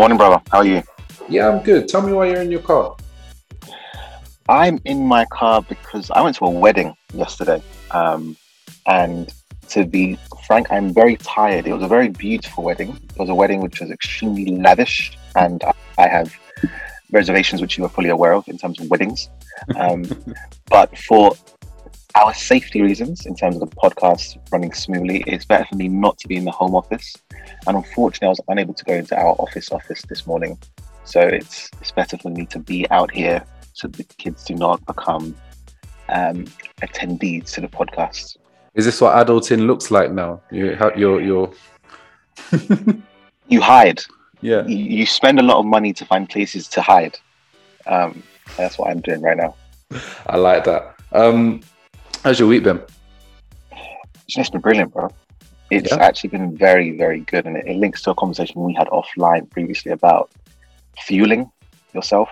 Morning, brother. How are you? Yeah, I'm good. Tell me why you're in your car. I'm in my car because I went to a wedding yesterday. Um, and to be frank, I'm very tired. It was a very beautiful wedding. It was a wedding which was extremely lavish. And I have reservations which you are fully aware of in terms of weddings. Um, but for our safety reasons, in terms of the podcast running smoothly, it's better for me not to be in the home office. And unfortunately, I was unable to go into our office office this morning. So it's it's better for me to be out here so the kids do not become um, attendees to the podcast. Is this what adulting looks like now? You, you're, you're... you hide. Yeah. You, you, spend a lot of money to find places to hide. Um, that's what I'm doing right now. I like that. Um, how's your week been? It's just been brilliant, bro. It's yeah. actually been very, very good. And it, it links to a conversation we had offline previously about fueling yourself.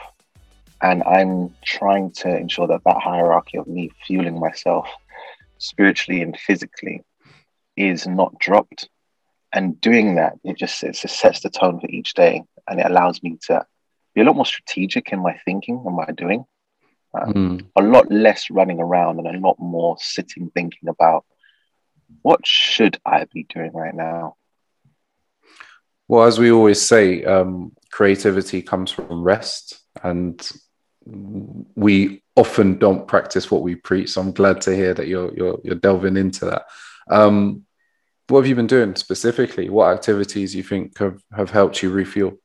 And I'm trying to ensure that that hierarchy of me fueling myself spiritually and physically is not dropped. And doing that, it just, it just sets the tone for each day. And it allows me to be a lot more strategic in my thinking and my doing. Um, mm. A lot less running around and a lot more sitting thinking about what should I be doing right now? Well, as we always say, um, creativity comes from rest, and we often don't practice what we preach. So I'm glad to hear that you're you're, you're delving into that. Um, what have you been doing specifically? What activities you think have, have helped you refuel?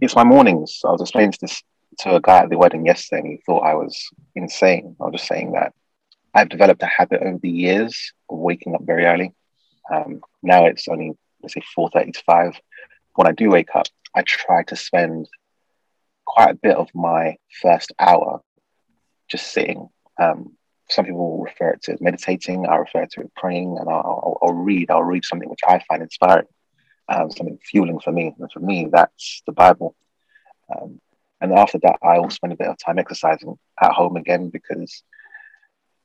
It's my mornings. I was explaining this to a guy at the wedding yesterday, and he thought I was insane. I was just saying that I've developed a habit over the years of waking up very early. Um, now it's only let's say four thirty to five. When I do wake up, I try to spend quite a bit of my first hour just sitting. Um, some people will refer to it as meditating. I refer to it praying, and I'll, I'll, I'll, read. I'll read something which I find inspiring, um, something fueling for me. And for me, that's the Bible. Um, and after that, I will spend a bit of time exercising at home again because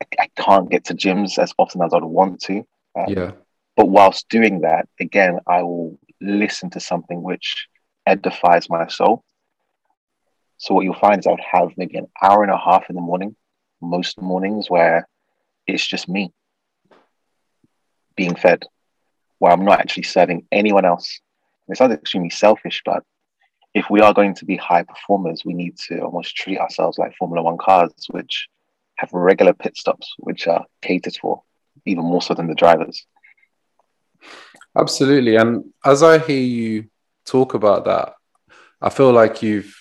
I, I can't get to gyms as often as I'd want to. Um, yeah. But whilst doing that, again, I will listen to something which edifies my soul. So what you'll find is I would have maybe an hour and a half in the morning, most mornings where it's just me being fed, where I'm not actually serving anyone else. It sounds extremely selfish, but if we are going to be high performers, we need to almost treat ourselves like Formula One cars, which have regular pit stops, which are catered for, even more so than the drivers. Absolutely. And as I hear you talk about that, I feel like you've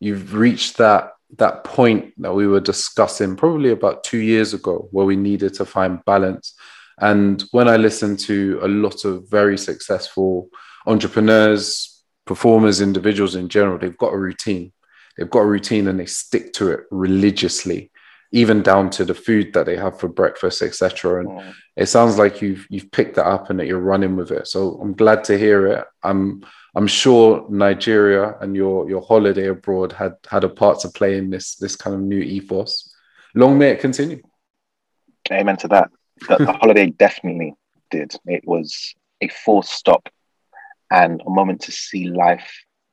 you've reached that that point that we were discussing probably about two years ago where we needed to find balance. And when I listen to a lot of very successful entrepreneurs, performers, individuals in general, they've got a routine. They've got a routine and they stick to it religiously even down to the food that they have for breakfast, etc. And mm. it sounds like you've you've picked that up and that you're running with it. So I'm glad to hear it. I'm I'm sure Nigeria and your your holiday abroad had had a part to play in this this kind of new ethos. Long may it continue. Amen to that. The, the holiday definitely did. It was a forced stop and a moment to see life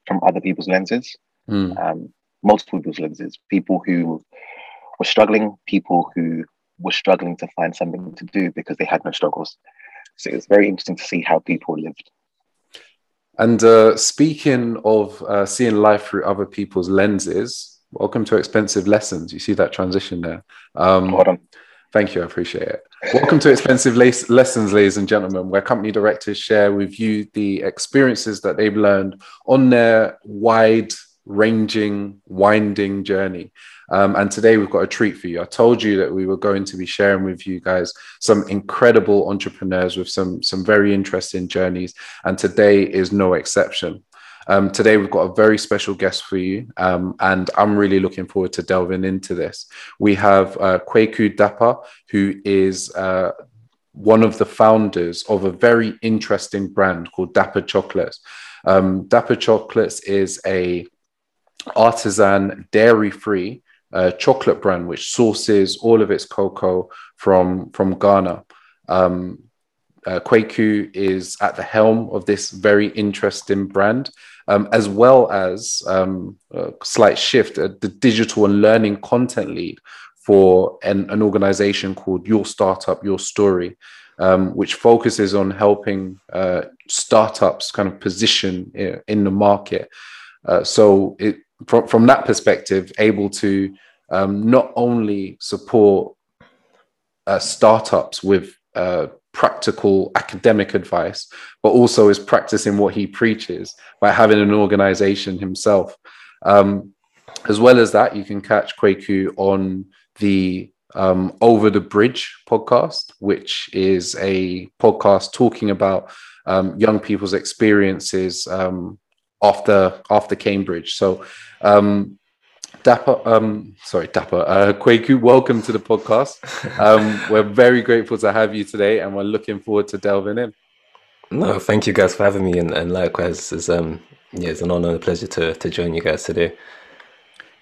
from other people's lenses, mm. um, multiple people's lenses. People who were struggling, people who were struggling to find something to do because they had no struggles. So it was very interesting to see how people lived. And uh, speaking of uh, seeing life through other people's lenses, welcome to Expensive Lessons. You see that transition there. Um, well Thank you. I appreciate it. Welcome to Expensive Lessons, ladies and gentlemen, where company directors share with you the experiences that they've learned on their wide ranging, winding journey. Um, and today we've got a treat for you. I told you that we were going to be sharing with you guys some incredible entrepreneurs with some, some very interesting journeys. And today is no exception. Um, today we've got a very special guest for you, um, and I'm really looking forward to delving into this. We have uh, Kwaku Dappah, who is uh, one of the founders of a very interesting brand called Dappah Chocolates. Um, Dappah Chocolates is a artisan, dairy-free uh, chocolate brand which sources all of its cocoa from from Ghana. Um, uh, Kwaku is at the helm of this very interesting brand, um, as well as um, a slight shift, uh, the digital and learning content lead for an, an organization called Your Startup, Your Story, um, which focuses on helping uh, startups kind of position in, in the market. Uh, so, it, from, from that perspective, able to um, not only support uh, startups with uh, practical academic advice, but also is practicing what he preaches by having an organization himself. Um, as well as that, you can catch Kwaku on the um, Over the Bridge podcast, which is a podcast talking about um, young people's experiences um, after after Cambridge. So um, Dapper, um, sorry, Dapper, uh, Kwaku, welcome to the podcast. Um, we're very grateful to have you today, and we're looking forward to delving in. No, thank you guys for having me, and, and likewise, it's um, yeah, it's an honor and a pleasure to to join you guys today.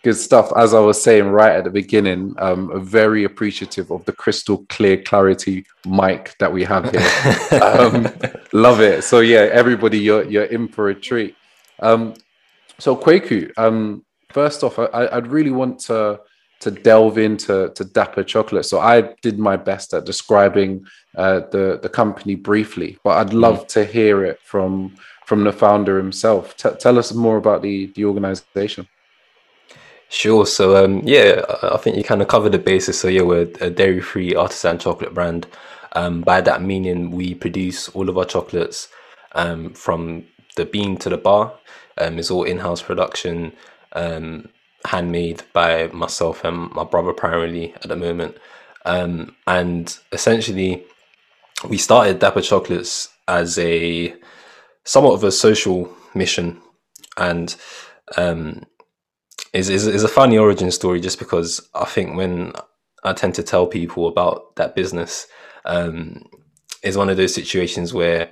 Good stuff. As I was saying right at the beginning, um, very appreciative of the crystal clear clarity mic that we have here. um, love it. So yeah, everybody, you're you're in for a treat. Um, so Kwaku, um, first off, I, would really want to to delve into to Dapper Chocolate. So I did my best at describing uh, the the company briefly, but I'd mm. love to hear it from from the founder himself. T- tell us more about the the organization. Sure. So um, yeah, I think you kind of covered the basis. So yeah, we're a dairy-free artisan chocolate brand. Um, by that meaning, we produce all of our chocolates um, from the bean to the bar. Um, it's all in-house production um, handmade by myself and my brother primarily at the moment. Um, and essentially, we started Dapper Chocolates as a somewhat of a social mission, and um, is is is a funny origin story just because I think when I tend to tell people about that business, um, is one of those situations where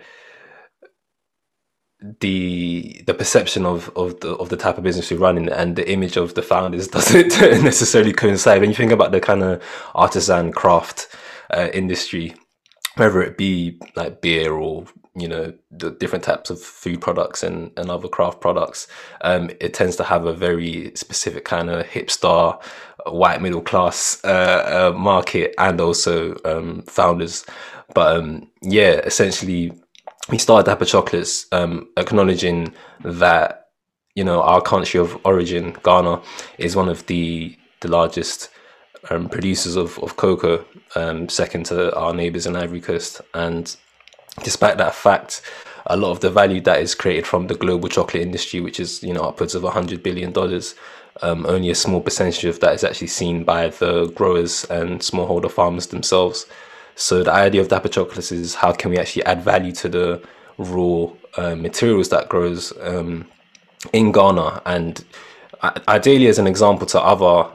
the the perception of of the of the type of business we're running and the image of the founders doesn't necessarily coincide. When you think about the kind of artisan craft uh, industry, whether it be like beer or you know the different types of food products and, and other craft products um, it tends to have a very specific kind of hipster white middle class uh, uh, market and also um, founders but um, yeah essentially we started Dapper Chocolates um, acknowledging that you know our country of origin, Ghana, is one of the the largest um, producers of, of cocoa, um, second to our neighbours in Ivory Coast. And despite that fact, a lot of the value that is created from the global chocolate industry, which is you know upwards of hundred billion dollars, um, only a small percentage of that is actually seen by the growers and smallholder farmers themselves. So the idea of Dapper Chocolates is how can we actually add value to the raw uh, materials that grows um, in Ghana, and ideally as an example to other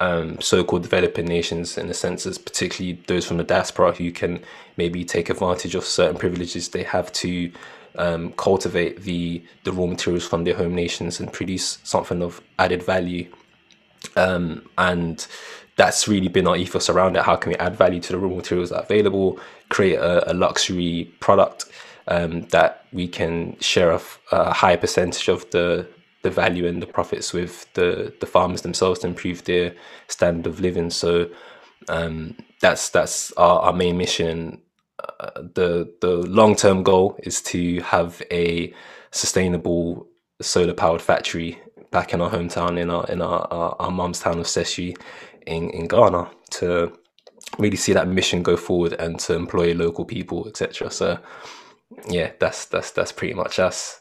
um, so-called developing nations, in a sense, as particularly those from the diaspora who can maybe take advantage of certain privileges they have to um, cultivate the the raw materials from their home nations and produce something of added value. Um, and that's really been our ethos around it. How can we add value to the raw materials that are available, create a, a luxury product um, that we can share a, a high percentage of the the value and the profits with the the farmers themselves to improve their standard of living. So um, that's that's our, our main mission. Uh, the the long term goal is to have a sustainable solar powered factory back in our hometown in our in our our, our mom's town of Sefwi in, in Ghana to really see that mission go forward and to employ local people, etc. So yeah, that's that's that's pretty much us.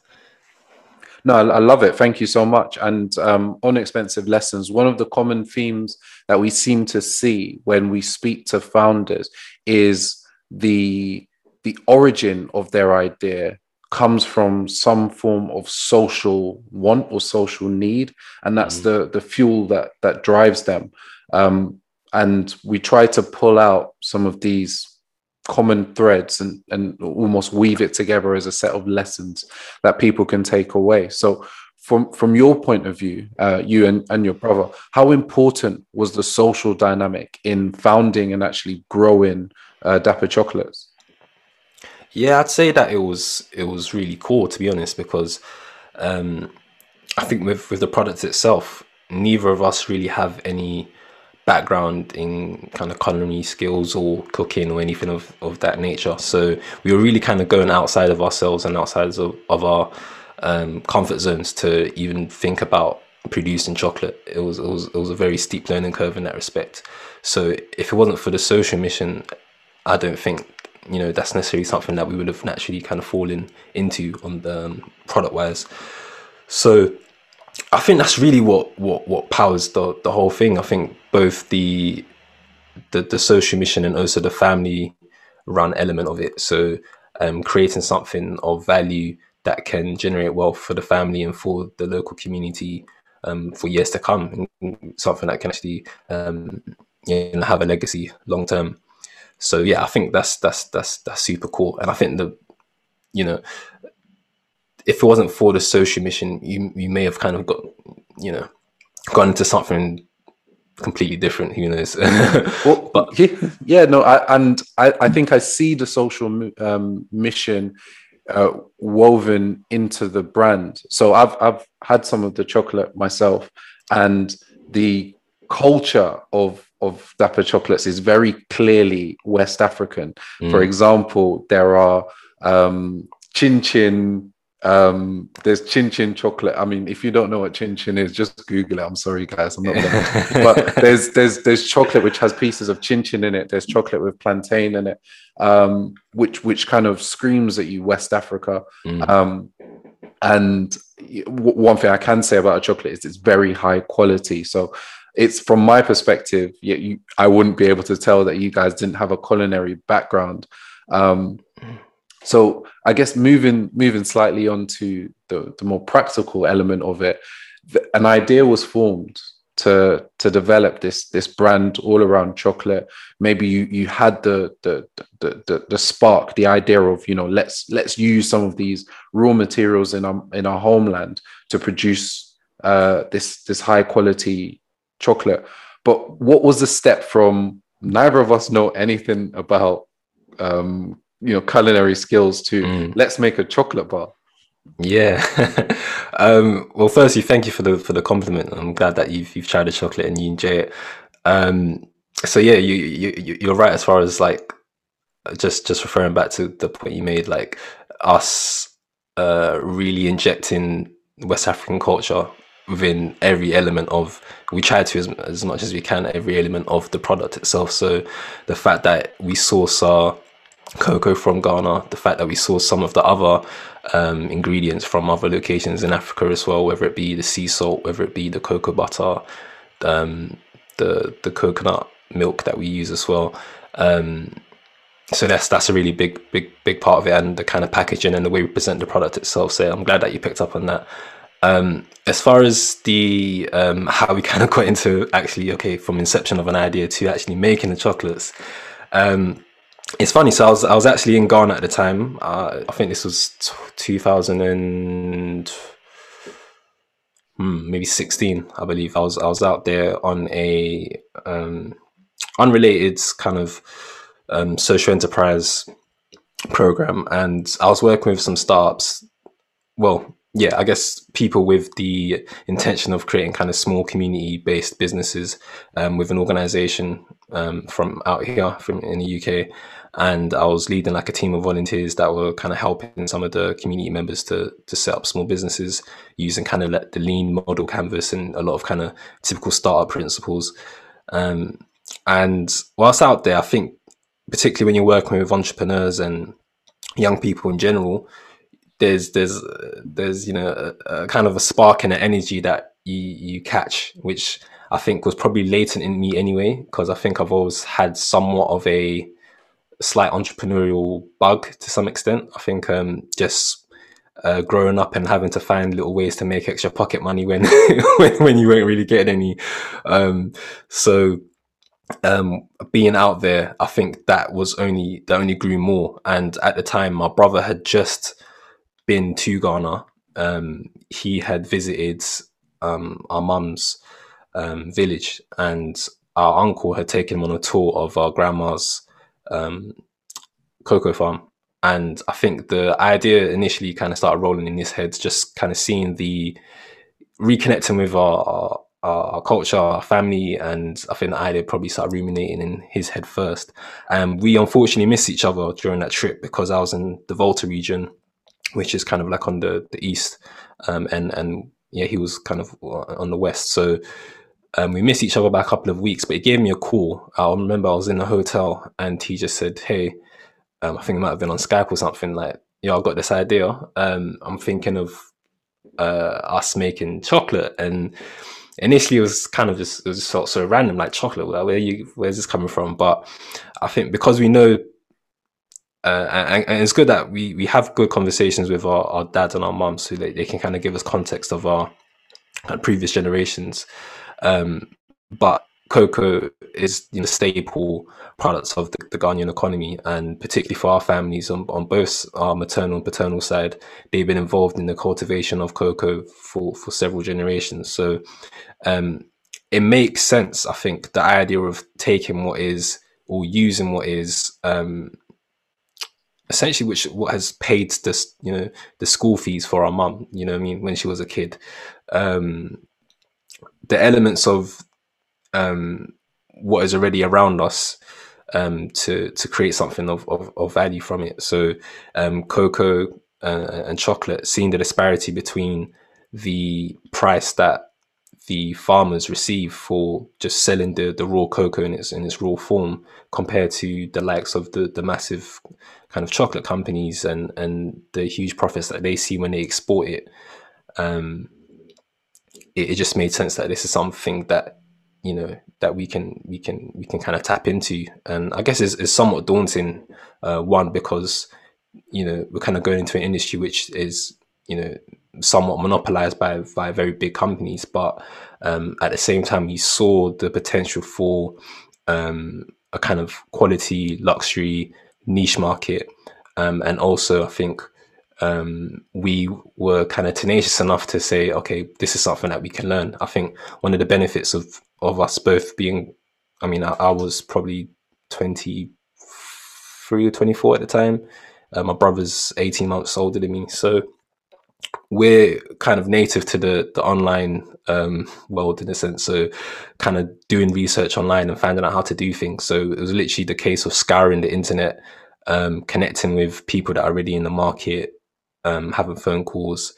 No, I love it. Thank you so much. And um, on expensive lessons, one of the common themes that we seem to see when we speak to founders is the the origin of their idea comes from some form of social want or social need, and that's mm. the the fuel that that drives them. Um, and we try to pull out some of these common threads and, and almost weave it together as a set of lessons that people can take away. So, from from your point of view, uh, you and, and your brother, how important was the social dynamic in founding and actually growing uh, Dapper Chocolates? Yeah, I'd say that it was it was really cool to be honest because um, I think with with the product itself, neither of us really have any background in kind of culinary skills or cooking or anything of, of that nature. So we were really kind of going outside of ourselves and outside of, of our um, comfort zones to even think about producing chocolate. It was, it was it was a very steep learning curve in that respect. So if it wasn't for the social mission, I don't think you know that's necessarily something that we would have naturally kind of fallen into on the um, product wise. So I think that's really what what what powers the the whole thing. I think both the the the social mission and also the family run element of it. So um, creating something of value that can generate wealth for the family and for the local community um, for years to come. Something that can actually um, you know, have a legacy long term. So yeah, I think that's that's that's that's super cool, and I think the you know if it wasn't for the social mission, you you may have kind of got you know gone into something completely different. Who knows? well, but yeah, no, I, and I, I think I see the social um, mission uh, woven into the brand. So I've I've had some of the chocolate myself, and the culture of of Dapper chocolates is very clearly West African. Mm. For example, there are um, chin chin um, there's chin chin chocolate. I mean, if you don't know what chin chin is, just Google it. I'm sorry, guys. I'm not. Gonna, but there's there's there's chocolate which has pieces of chin chin in it. There's chocolate with plantain in it, um, which which kind of screams at you West Africa. Mm. Um, and w- one thing I can say about a chocolate is it's very high quality. So it's from my perspective. Yeah, you, I wouldn't be able to tell that you guys didn't have a culinary background. Um, so I guess moving moving slightly onto the, the more practical element of it, an idea was formed to to develop this this brand all around chocolate. Maybe you you had the the the the, the spark, the idea of you know let's let's use some of these raw materials in our in our homeland to produce uh, this this high quality chocolate. But what was the step from neither of us know anything about um, you know culinary skills to mm. let's make a chocolate bar yeah um, well firstly thank you for the for the compliment i'm glad that you've you've tried the chocolate and you enjoy it um, so yeah you, you you're right as far as like just just referring back to the point you made like us uh, really injecting west african culture within every element of we try to as, as much as we can every element of the product itself so the fact that we source our cocoa from Ghana, the fact that we source some of the other um, ingredients from other locations in Africa as well, whether it be the sea salt, whether it be the cocoa butter, um, the the coconut milk that we use as well. Um, so that's that's a really big big big part of it, and the kind of packaging and the way we present the product itself. So I'm glad that you picked up on that. Um, as far as the um, how we kind of got into actually okay from inception of an idea to actually making the chocolates. Um, it's funny. So I was I was actually in Ghana at the time. Uh, I think this was two thousand and hmm, maybe sixteen, I believe. I was I was out there on a um, unrelated kind of um, social enterprise program, and I was working with some startups. Well, yeah, I guess people with the intention of creating kind of small community based businesses um, with an organization um, from out here from in the UK and I was leading like a team of volunteers that were kind of helping some of the community members to to set up small businesses using kind of like the lean model canvas and a lot of kind of typical startup principles. Um, and whilst out there, I think particularly when you're working with entrepreneurs and young people in general, there's there's there's you know a, a kind of a spark and an energy that you you catch, which I think was probably latent in me anyway, because I think I've always had somewhat of a slight entrepreneurial bug to some extent. I think um, just uh, growing up and having to find little ways to make extra pocket money when when, when, you weren't really getting any. Um, so um, being out there, I think that was only that only grew more. And at the time, my brother had just been to Ghana. Um, he had visited um, our mum's um, village, and our uncle had taken him on a tour of our grandma's um, cocoa farm. and I think the idea initially kind of started rolling in his head, just kind of seeing the reconnecting with our, our, our culture, our family, and I think the idea probably started ruminating in his head first. And we unfortunately missed each other during that trip because I was in the Volta region, which is kind of like on the the east, um, and and yeah, he was kind of on the west. So um, we missed each other by a couple of weeks, but he gave me a call. I remember I was in a hotel and he just said, Hey, um, I think it might have been on Skype or something like, yeah, I got this idea. Um, I'm thinking of uh, us making chocolate." And initially, it was kind of just it was just sort of, random, like chocolate. Like, where you where's this coming from? But I think because we know. Uh, and, and, it's good that we, we have good conversations with our, our dads and our moms so they, they can kind of give us context of our previous generations. Um, but cocoa is you know staple products of the, the, Ghanaian economy, and particularly for our families on, on both our maternal and paternal side, they've been involved in the cultivation of cocoa for for several generations. So um, it makes sense, I think, the idea of taking what is or using what is um, essentially which what has paid this you know the school fees for our mum. You know, I mean, when she was a kid. Um, the elements of um, what is already around us um, to to create something of, of, of value from it. So um, cocoa uh, and chocolate, seeing the disparity between the price that the farmers receive for just selling the, the raw cocoa in its in its raw form compared to the likes of the, the massive kind of chocolate companies and, and the huge profits that they see when they export it. Um, it, it just made sense that this is something that you know that we can we can we can kind of tap into and i guess it's, it's somewhat daunting uh, one because you know we're kind of going into an industry which is you know somewhat monopolized by by very big companies but um, at the same time we saw the potential for um, a kind of quality luxury niche market um, and also i think um, we were kind of tenacious enough to say, okay, this is something that we can learn. I think one of the benefits of of us both being, I mean, I, I was probably 23 or 24 at the time. Uh, my brother's 18 months older than me. So we're kind of native to the, the online um, world in a sense. So kind of doing research online and finding out how to do things. So it was literally the case of scouring the internet, um, connecting with people that are already in the market, um, having phone calls.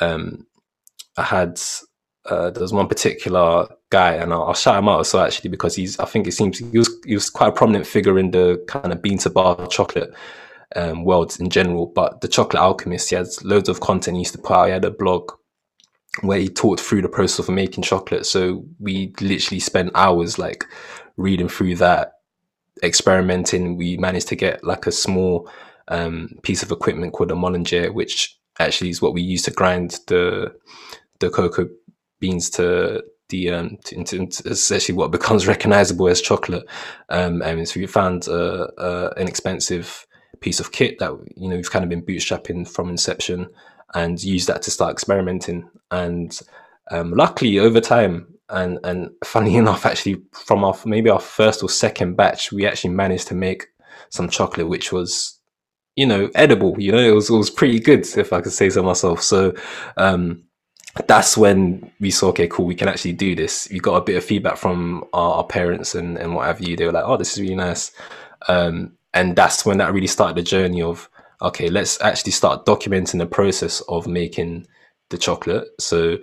Um, I had uh, there was one particular guy, and I'll, I'll, shout him out so actually because he's I think it seems he was he was quite a prominent figure in the kind of bean to bar chocolate um, world in general. But the Chocolate Alchemist, he has loads of content he used to put out. He had a blog where he talked through the process of making chocolate. So we literally spent hours like reading through that, experimenting. We managed to get like a small um, piece of equipment called a melanger, which actually is what we use to grind the the cocoa beans to the um, to, into, into essentially what becomes recognizable as chocolate. Um, and so we found uh, uh, an expensive piece of kit that you know we've kind of been bootstrapping from inception and used that to start experimenting. And um, luckily, over time, and and funny enough, actually from our maybe our first or second batch, we actually managed to make some chocolate, which was you know, edible. You know, it was it was pretty good, if I could say so myself. So um, that's when we saw, okay, cool, we can actually do this. We got a bit of feedback from our, our parents and and what have you. They were like, oh, this is really nice. Um, and that's when that really started the journey of okay, let's actually start documenting the process of making the chocolate. So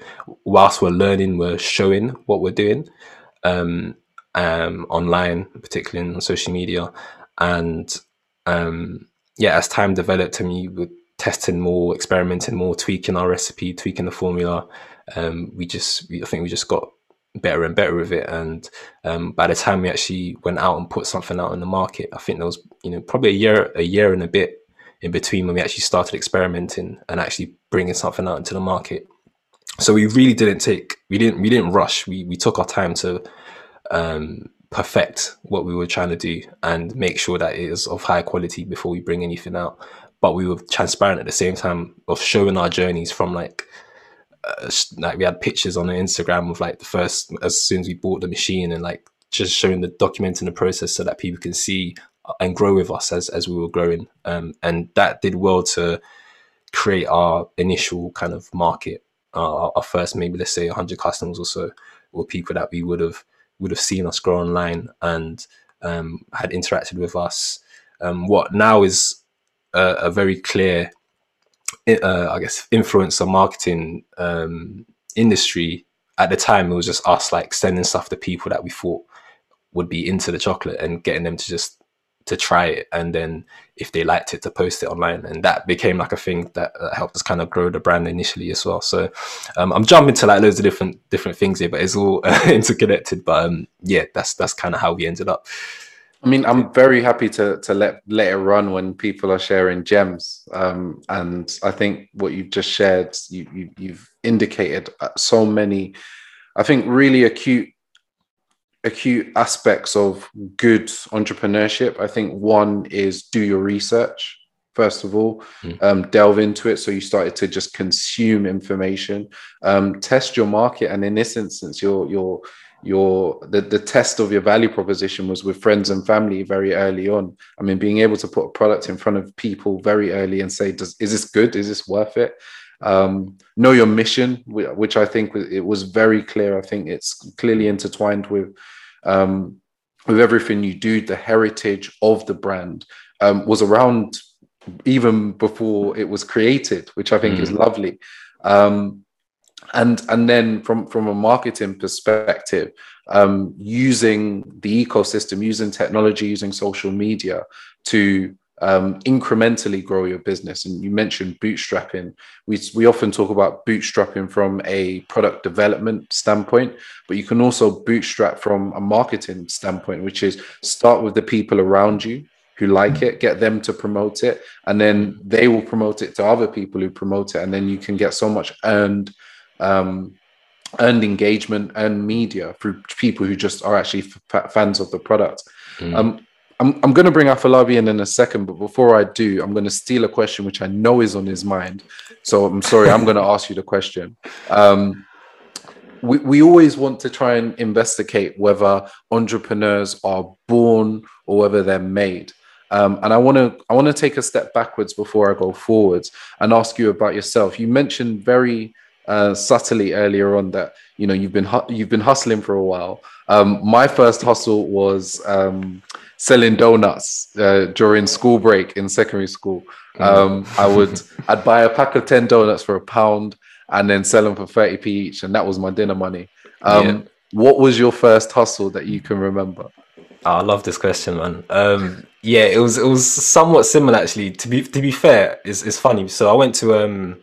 whilst we're learning, we're showing what we're doing um, um, online, particularly on social media, and um, yeah, as time developed and we were testing more, experimenting more, tweaking our recipe, tweaking the formula, um, we just, we, I think we just got better and better with it. And um, by the time we actually went out and put something out in the market, I think there was, you know, probably a year, a year and a bit in between when we actually started experimenting and actually bringing something out into the market. So we really didn't take, we didn't, we didn't rush. We we took our time to um, perfect what we were trying to do and make sure that it is of high quality before we bring anything out. But we were transparent at the same time of showing our journeys from like, uh, like we had pictures on Instagram of like the first as soon as we bought the machine and like just showing the documenting the process so that people can see and grow with us as as we were growing. Um, and that did well to create our initial kind of market. Uh, our first maybe let's say 100 customers or so were people that we would have would have seen us grow online and um, had interacted with us. Um, what now is a, a very clear, uh, I guess, influencer marketing um, industry. At the time, it was just us like sending stuff to people that we thought would be into the chocolate and getting them to just to try it. And then if they liked it to post it online. And that became like a thing that, that helped us kind of grow the brand initially as well. So um, i'm jumping to like loads of different different things here but it's all uh, interconnected. But um, yeah that's that's kind of how we ended up I mean, I'm very happy to to let let it run when people are sharing gems, um, and I think what you've just shared, you, you you've indicated uh, so many, I think, really acute acute aspects of good entrepreneurship. I think one is do your research first of all, mm. um, delve into it. So you started to just consume information, um, test your market, and in this instance, your your your the, the test of your value proposition was with friends and family very early on. I mean, being able to put a product in front of people very early and say, "Does is this good? Is this worth it?" um, know your mission, which I think it was very clear. I think it's clearly intertwined with um, with everything you do. The heritage of the brand um, was around even before it was created, which I think mm. is lovely. Um, and and then from from a marketing perspective, um, using the ecosystem, using technology, using social media to um, incrementally grow your business. And you mentioned bootstrapping. We, we often talk about bootstrapping from a product development standpoint, but you can also bootstrap from a marketing standpoint, which is start with the people around you who like it, get them to promote it, and then they will promote it to other people who promote it. And then you can get so much earned. Um, earned engagement and media through people who just are actually f- fans of the product. Mm. Um, I'm, I'm going to bring Afolabi in in a second, but before I do, I'm going to steal a question which I know is on his mind. So I'm sorry, I'm going to ask you the question. Um, we, we always want to try and investigate whether entrepreneurs are born or whether they're made. Um, and I want to I want to take a step backwards before I go forwards and ask you about yourself. You mentioned very uh, subtly earlier on that you know you've been you've been hustling for a while. Um, my first hustle was um, selling donuts uh, during school break in secondary school. Mm. Um, I would I'd buy a pack of ten donuts for a pound and then sell them for thirty p each, and that was my dinner money. Um, yeah. What was your first hustle that you can remember? Oh, I love this question, man. Um, yeah, it was it was somewhat similar actually. To be to be fair, it's, it's funny. So I went to um,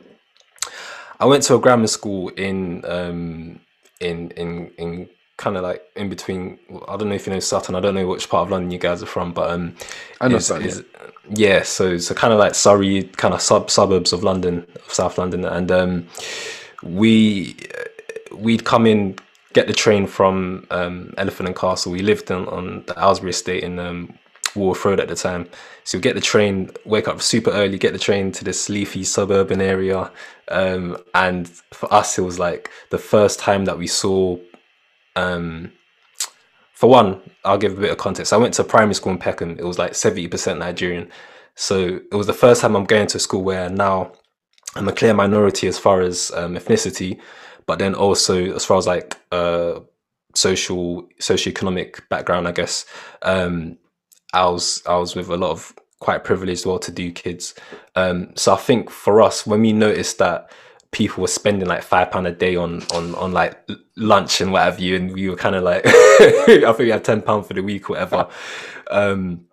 I went to a grammar school in um, in in in kind of like in between. I don't know if you know Sutton. I don't know which part of London you guys are from, but um, I know Sutton, yeah. So so kind of like Surrey, kind of sub suburbs of London, of South London, and um, we we'd come in get the train from um, Elephant and Castle. We lived on, on the Aylesbury estate in um, Walworth Road at the time. So get the train, wake up super early, get the train to this leafy suburban area. Um, and for us, it was like the first time that we saw um, for one, I'll give a bit of context. I went to primary school in Peckham. It was like 70% Nigerian. So it was the first time I'm going to a school where now I'm a clear minority as far as um, ethnicity, but then also as far as like uh, social, socioeconomic background, I guess. Um, I was I was with a lot of quite privileged, well-to-do kids. Um, so I think for us, when we noticed that people were spending like five pound a day on on on like lunch and whatever you and we were kind of like i think we had 10 pound for the week whatever um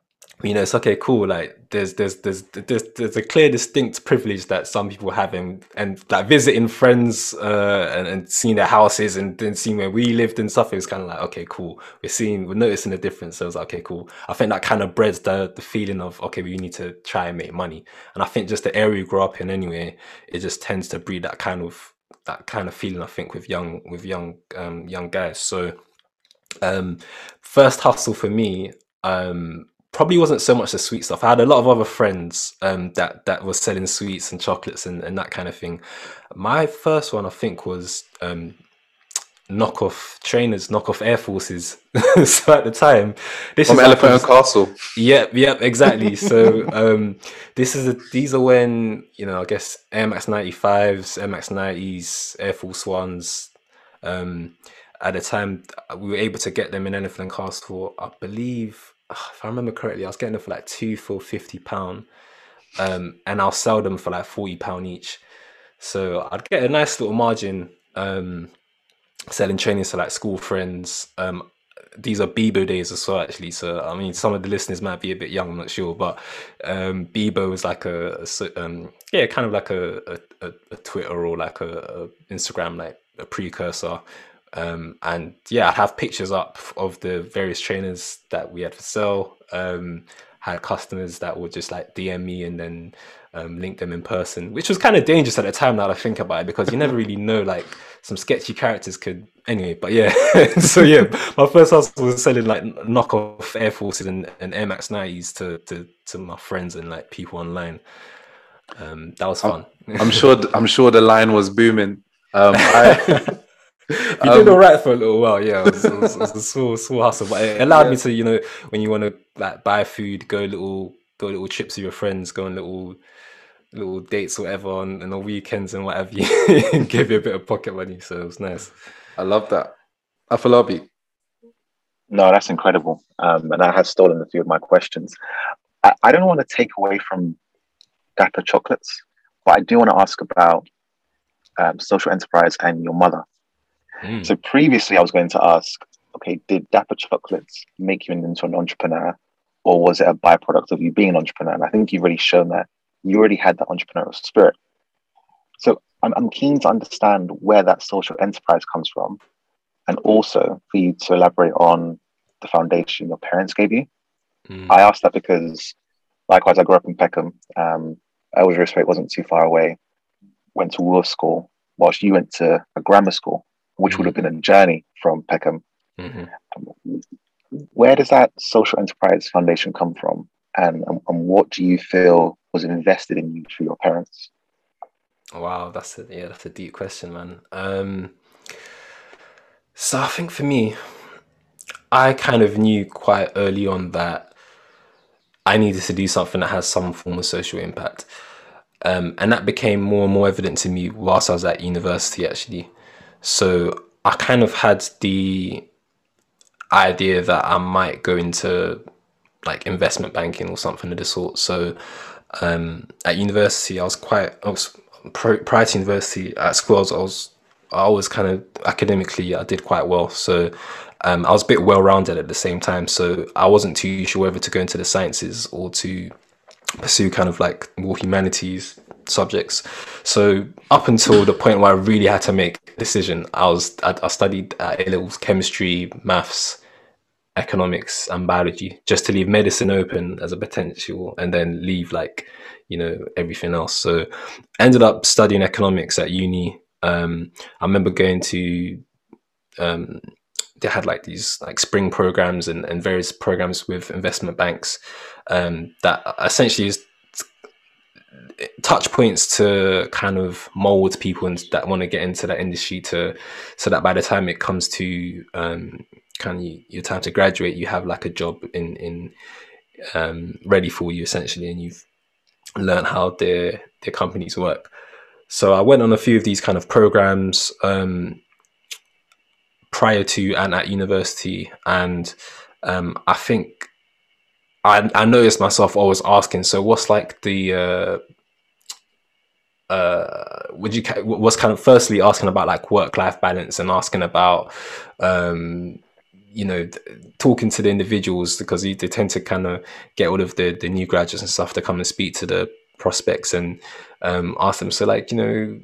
you know it's okay cool like there's there's there's there's, there's a clear distinct privilege that some people have and and like visiting friends uh and, and seeing their houses and then seeing where we lived and stuff it was kind of like okay cool. We're seeing we're noticing the difference. So it like, okay cool. I think that kind of breeds the the feeling of okay we need to try and make money. And i think just the area you grow up in anyway it just tends to breed that kind of that kind of feeling i think with young with young um young guys. So um first hustle for me um probably wasn't so much the sweet stuff. I had a lot of other friends um, that that were selling sweets and chocolates and, and that kind of thing. My first one, I think, was um, knockoff trainers, knockoff air forces. so at the time, this From is Elephant and Castle. Yep, yep, exactly. so um, this is a, these are when you know I guess Air Max ninety fives, Air Max nineties, Air Force ones. Um, at the time, we were able to get them in Elephant Castle. I believe, if I remember correctly, I was getting them for like two for fifty pound, um, and I'll sell them for like forty pound each. So I'd get a nice little margin um, selling trainings to like school friends. Um, these are Bebo days as well, actually. So I mean, some of the listeners might be a bit young. I'm not sure, but um, Bebo was like a, a um, yeah, kind of like a, a, a Twitter or like a, a, Instagram, like a precursor. Um, and yeah, I have pictures up of the various trainers that we had for sale. Um, had customers that would just like DM me and then um, link them in person, which was kind of dangerous at the time. Now I think about it, because you never really know like some sketchy characters could anyway. But yeah, so yeah, my first house was selling like knockoff Air Forces and, and Air Max 90s to, to to my friends and like people online. Um, that was fun. I'm, I'm sure. I'm sure the line was booming. Um, I, you um, did all right for a little while, yeah. It was, it was, it was a small, small hustle, but it allowed yeah. me to, you know, when you want to like buy food, go little, go little trips with your friends, go on little little dates or whatever on, on the weekends and whatever you give you a bit of pocket money. So it was nice. I love that. Afolabi. No, that's incredible. Um, and I have stolen a few of my questions. I, I don't want to take away from Dapper Chocolates, but I do want to ask about um, social enterprise and your mother. Mm. So previously, I was going to ask, okay, did Dapper Chocolates make you into an entrepreneur, or was it a byproduct of you being an entrepreneur? And I think you've already shown that you already had that entrepreneurial spirit. So I'm, I'm keen to understand where that social enterprise comes from, and also for you to elaborate on the foundation your parents gave you. Mm. I asked that because, likewise, I grew up in Peckham. Um, Eldridge wasn't too far away. Went to Wolf School, whilst you went to a grammar school, which would have been a journey from Peckham. Mm-hmm. Um, where does that social enterprise foundation come from, and, and, and what do you feel was invested in you through your parents? Wow, that's a yeah, that's a deep question, man. Um, so I think for me, I kind of knew quite early on that I needed to do something that has some form of social impact. Um, and that became more and more evident to me whilst I was at university, actually. So I kind of had the idea that I might go into like investment banking or something of the sort. So um, at university, I was quite, I was prior to university at school, I was, I was, I was kind of academically, I did quite well. So um, I was a bit well rounded at the same time. So I wasn't too sure whether to go into the sciences or to pursue kind of like more humanities subjects. So up until the point where I really had to make a decision, I was I, I studied uh, A levels chemistry, maths, economics and biology just to leave medicine open as a potential and then leave like you know everything else so ended up studying economics at uni um, i remember going to um, they had like these like spring programs and, and various programs with investment banks um, that essentially is touch points to kind of mold people that want to get into that industry to so that by the time it comes to um, kind of your time to graduate, you have like a job in in um, ready for you essentially, and you've learned how their their companies work. So I went on a few of these kind of programs um, prior to and at university, and um, I think I, I noticed myself always asking, so what's like the uh, uh, would you was kind of firstly asking about like work life balance and asking about um, you know talking to the individuals because they tend to kind of get all of the the new graduates and stuff to come and speak to the prospects and um, ask them. So like you know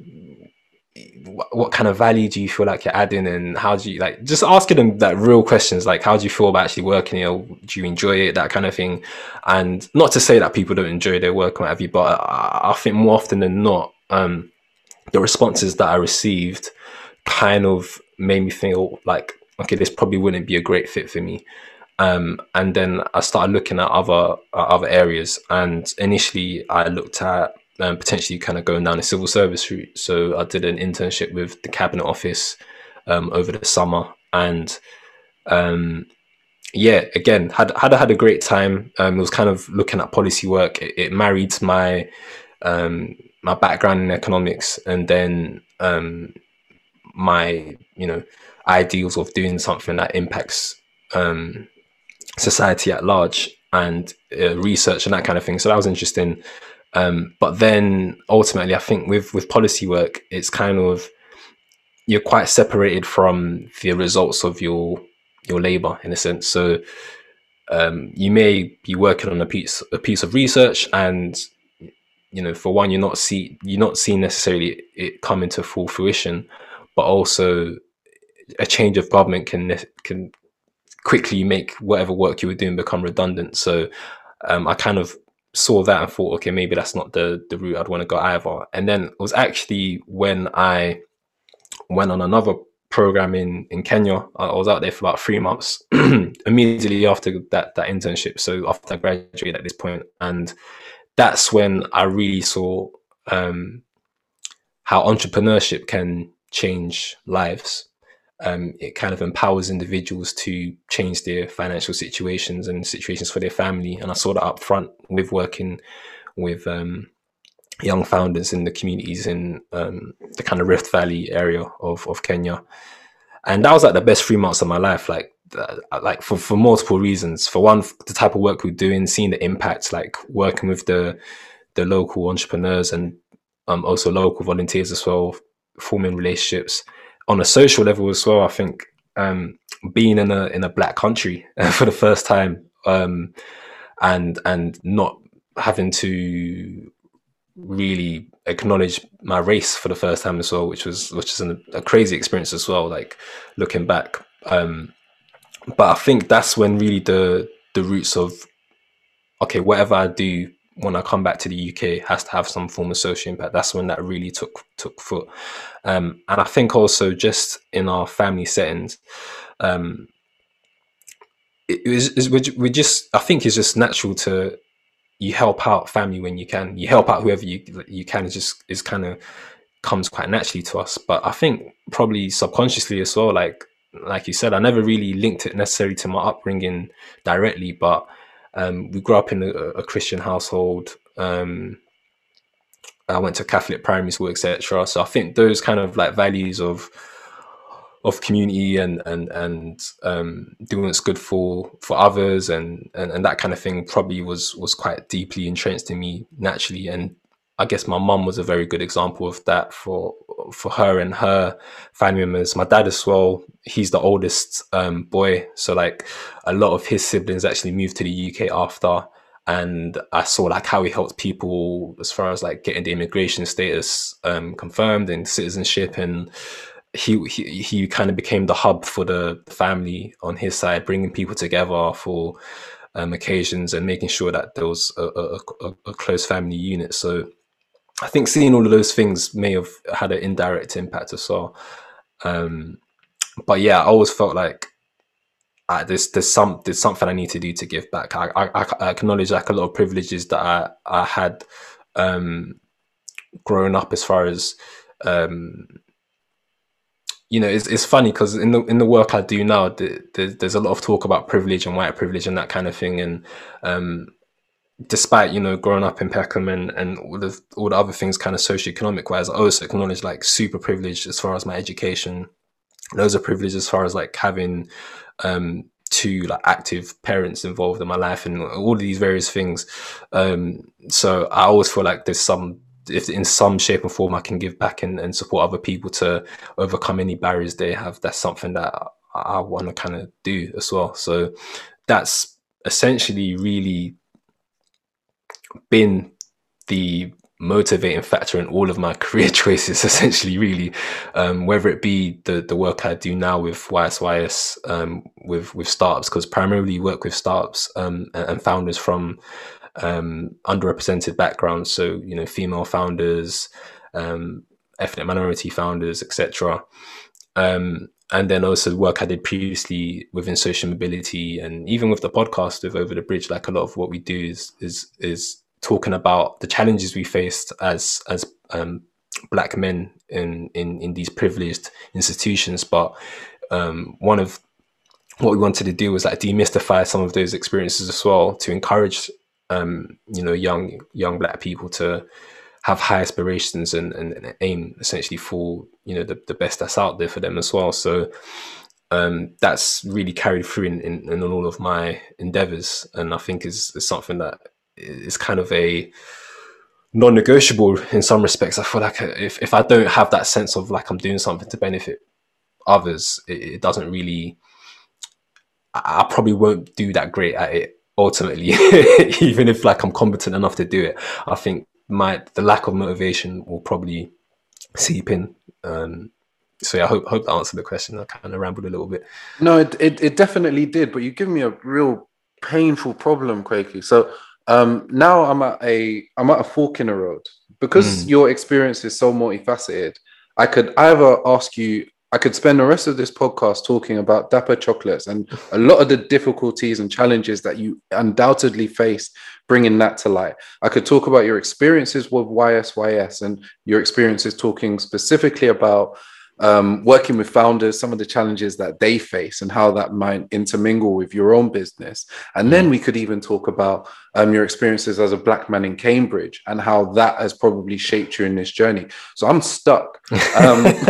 what, what, kind of value do you feel like you're adding and how do you like just asking them that real questions like how do you feel about actually working here do you enjoy it that kind of thing and not to say that people don't enjoy their work or whatever but I, I think more often than not um, the responses that I received kind of made me feel like okay, this probably wouldn't be a great fit for me. Um, and then I started looking at other uh, other areas. And initially, I looked at um, potentially kind of going down a civil service route. So I did an internship with the Cabinet Office um, over the summer, and um, yeah, again, had had had a great time. Um, it was kind of looking at policy work. It, it married my um, my background in economics, and then um, my you know ideals of doing something that impacts society at large and uh, research and that kind of thing. So that was interesting. Um, but then ultimately, I think with with policy work, it's kind of you're quite separated from the results of your your labor in a sense. So um, you may be working on a piece a piece of research, and you know, for one, you're not see you're not seeing necessarily it come into full fruition, but also a change of government can can quickly make whatever work you were doing become redundant. So um, I kind of saw that and thought, okay, maybe that's not the the route I'd want to go either. And then it was actually when I went on another program in in Kenya. I was out there for about three months immediately after that that internship. So after I graduated at this point, and that's when I really saw um, how entrepreneurship can change lives. Um, it kind of empowers individuals to change their financial situations and situations for their family. And I saw that up front with working with um, young founders in the communities in um, the kind of Rift Valley area of, of Kenya. And that was like the best three months of my life. Like, like for, for multiple reasons. For one, the type of work we're doing, seeing the impact, like working with the the local entrepreneurs and um, also local volunteers as well, forming relationships on a social level as well. I think um, being in a in a black country for the first time um, and and not having to really acknowledge my race for the first time as well, which was which is a crazy experience as well. Like looking back, um, but I think that's when really the the roots of okay, whatever I do when I come back to the UK has to have some form of social impact. That's when that really took took foot, um, and I think also just in our family settings. Um, we just I think it's just natural to you help out family when you can. You help out whoever you you can. Just is kind of comes quite naturally to us. But I think probably subconsciously as well. Like like you said, I never really linked it necessarily to my upbringing directly, but um, we grew up in a, a Christian household. Um, I went to Catholic primary school, etc. So I think those kind of like values of of community and and and um, doing what's good for for others and, and and that kind of thing probably was was quite deeply entrenched in me naturally and I guess my mum was a very good example of that for for her and her family members. My dad as well, he's the oldest um, boy, so like a lot of his siblings actually moved to the UK after, and I saw like how he helped people as far as like getting the immigration status um, confirmed and citizenship and he, he he kind of became the hub for the family on his side, bringing people together for um, occasions and making sure that there was a, a, a, close family unit. So I think seeing all of those things may have had an indirect impact as well. Um, but yeah, I always felt like uh, there's there's some there's something I need to do to give back. I, I, I acknowledge like a lot of privileges that I I had um, growing up as far as um, you know, it's, it's funny because in the in the work I do now, the, the, there's a lot of talk about privilege and white privilege and that kind of thing. And um, despite you know growing up in Peckham and and all the all the other things, kind of socioeconomic wise, I also acknowledge like super privileged as far as my education. Those are privileged as far as like having um, two like active parents involved in my life and all of these various things. Um, so I always feel like there's some if in some shape or form I can give back and, and support other people to overcome any barriers they have, that's something that I, I want to kind of do as well. So that's essentially really been the motivating factor in all of my career choices essentially really um, whether it be the the work I do now with YSYS um, with with startups because primarily work with startups um, and, founders from um, underrepresented backgrounds. So you know, female founders, um, ethnic minority founders, etc. And then also work I did previously within social mobility, and even with the podcast with Over the Bridge. Like a lot of what we do is is is talking about the challenges we faced as as um, black men in, in, in these privileged institutions. But um, one of what we wanted to do was like demystify some of those experiences as well to encourage um, you know young young black people to have high aspirations and, and, and, aim essentially for you know the, the best that's out there for them as well. So um, that's really carried through in, in, in, all of my endeavors, and I think is, is something that is kind of a non-negotiable in some respects. I feel like if, if I don't have that sense of like I'm doing something to benefit others, it, it doesn't really. I, I probably won't do that great at it ultimately, even if like I'm competent enough to do it. I think my the lack of motivation will probably seep in. Um, so yeah, I hope hope that answered the question. I kind of rambled a little bit. No, it, it, it definitely did, but you give me a real painful problem, Kwaku. So um, now I'm at a I'm at a fork in the road because mm. your experience is so multifaceted. I could either ask you, I could spend the rest of this podcast talking about Dapper chocolates and a lot of the difficulties and challenges that you undoubtedly face bringing that to light. I could talk about your experiences with YSYS and your experiences talking specifically about um, working with founders, some of the challenges that they face and how that might intermingle with your own business. And then mm. we could even talk about um, your experiences as a black man in Cambridge and how that has probably shaped you in this journey. So I'm stuck. Um,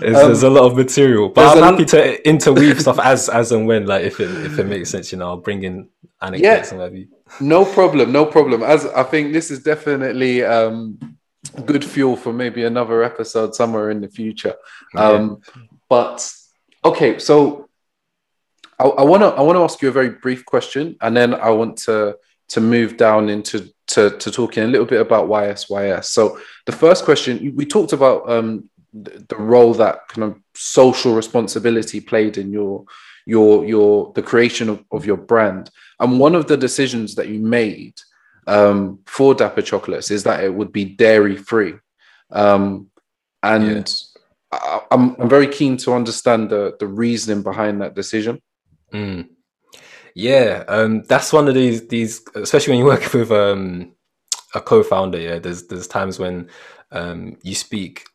there's, a lot of material, but I'm happy to interweave stuff as as and when, like if it if it makes sense, you know, I'll bring in anecdotes yeah, and maybe. No problem, no problem. As I think this is definitely um, good fuel for maybe another episode somewhere in the future. Um, But okay, so I want to I want to ask you a very brief question, and then I want to to move down into to, to talking a little bit about YSYS. So the first question we talked about um, the, the role that kind of social responsibility played in your your your the creation of, of your brand, and one of the decisions that you made um, for Dapper Chocolates is that it would be dairy free. Um, and I, am I'm, I'm very keen to understand the, the reasoning behind that decision. Mm. Yeah, um, that's one of these these, especially when you work with um, a co-founder. Yeah, there's there's times when um, you speak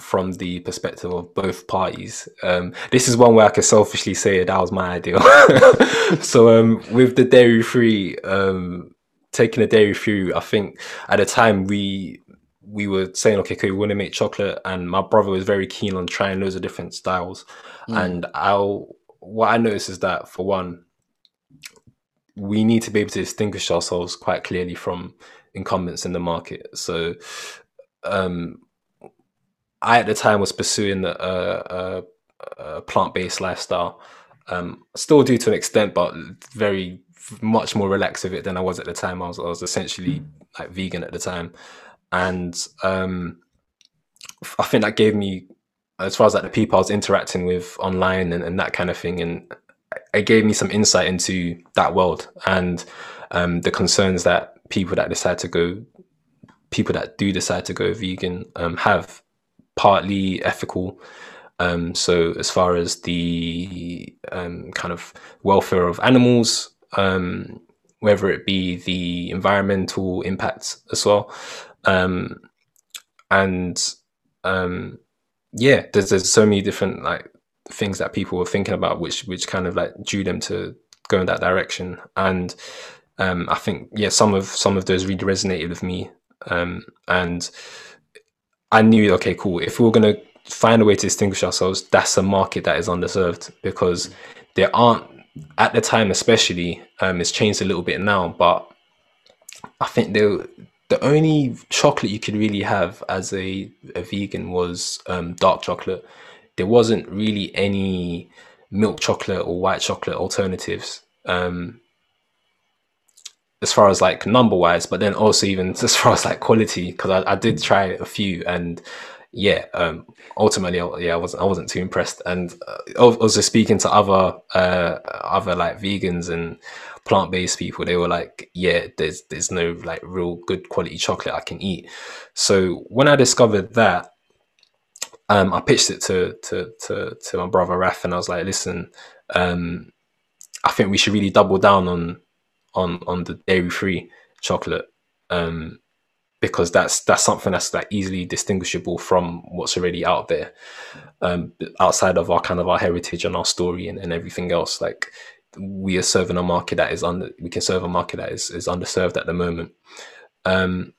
from the perspective of both parties. Um, this is one where I could selfishly say that was my idea. so um, with the dairy free, um, taking a dairy free, I think at the time we we were saying, okay, okay, we want to make chocolate, and my brother was very keen on trying loads of different styles. Mm. And I, what I noticed is that for one, we need to be able to distinguish ourselves quite clearly from incumbents in the market. So, um, I at the time was pursuing a, a, a plant-based lifestyle. Um, still do to an extent, but very much more relaxed with it than I was at the time. I was I was essentially like vegan at the time, and um, I think that gave me, as far as like the people I was interacting with online and, and that kind of thing, and it gave me some insight into that world and um, the concerns that people that decide to go, people that do decide to go vegan um, have, partly ethical. Um, so as far as the um, kind of welfare of animals, um, whether it be the environmental impacts as well. Um, and um, yeah, there's there's so many different like things that people were thinking about, which which kind of like drew them to go in that direction. And um, I think yeah, some of some of those really resonated with me. Um, and I knew okay, cool. If we we're gonna find a way to distinguish ourselves, that's a market that is underserved because there aren't at the time, especially, um, it's changed a little bit now, but I think the the only chocolate you could really have as a, a vegan was um, dark chocolate. There wasn't really any milk chocolate or white chocolate alternatives. Um, as far as like number wise, but then also even as far as like quality, because I, I did try a few and yeah, um, ultimately, yeah, I wasn't I wasn't too impressed. And uh, also speaking to other uh, other like vegans and plant based people, they were like, yeah, there's there's no like real good quality chocolate I can eat. So when I discovered that, um, I pitched it to to to to my brother Raf, and I was like, listen, um, I think we should really double down on on on the dairy free chocolate. Um, because that's that's something that's like easily distinguishable from what's already out there um, outside of our kind of our heritage and our story and, and everything else. Like we are serving a market that is under we can serve a market that is, is underserved at the moment. Um,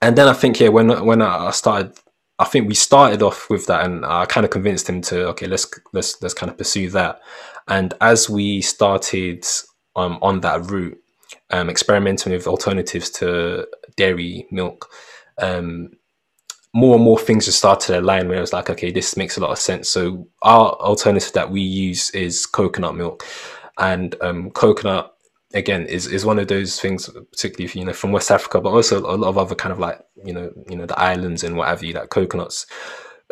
and then i think yeah when when i started i think we started off with that and i kind of convinced him to okay let's let's let's kind of pursue that. And as we started um, on that route um, experimenting with alternatives to dairy milk, um, more and more things just started to align where I was like, okay, this makes a lot of sense. So our alternative that we use is coconut milk, and um, coconut again is is one of those things, particularly if, you know from West Africa, but also a lot of other kind of like you know you know the islands and what have you. Like coconuts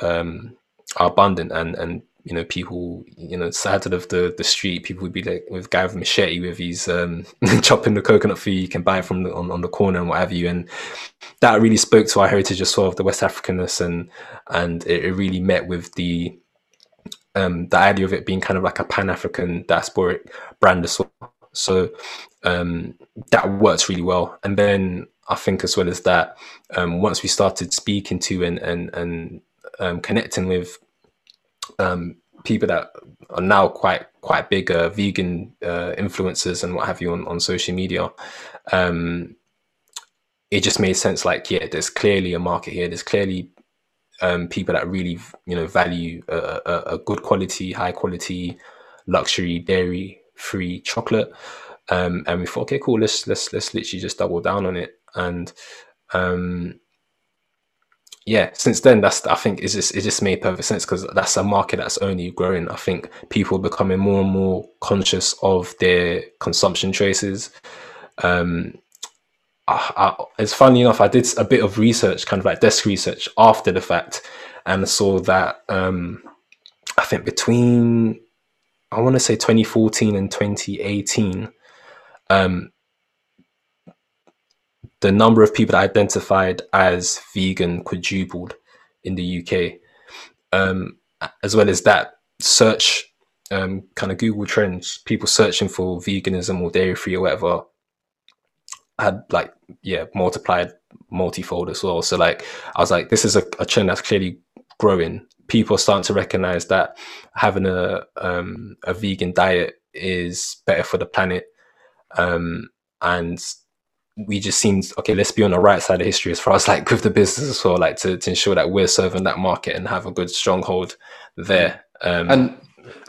um, are abundant, and and you know, people, you know, side of the, the street, people would be like with guy with machete with his um, chopping the coconut for you. You can buy it from the, on, on the corner and what have you. And that really spoke to our heritage as well of the West Africanness and and it, it really met with the um, the idea of it being kind of like a Pan African diasporic brand as well. So um, that works really well. And then I think as well as that, um, once we started speaking to and and and um, connecting with um, people that are now quite quite big uh, vegan uh, influencers and what have you on, on social media um, it just made sense like yeah there's clearly a market here. There's clearly um, people that really you know value a, a, a, good quality high quality luxury dairy free chocolate. Um, and we thought okay cool let's let's let's literally just double down on it. And um, yeah, since then, that's I think it just it just made perfect sense because that's a market that's only growing. I think people are becoming more and more conscious of their consumption choices. Um, I, I, it's funny enough, I did a bit of research, kind of like desk research after the fact, and saw that um, I think between I want to say 2014 and 2018, um, the number of people identified as vegan quadrupled in the UK. Um, as well as that, search um, kind of Google trends, people searching for veganism or dairy free or whatever, had like yeah multiplied multifold as well. So like I was like, this is a, a trend that's clearly growing. People are starting to recognize that having a um, a vegan diet is better for the planet, um, and we just seemed okay. Let's be on the right side of history as far as like with the business as well, like to, to ensure that we're serving that market and have a good stronghold there. Um, and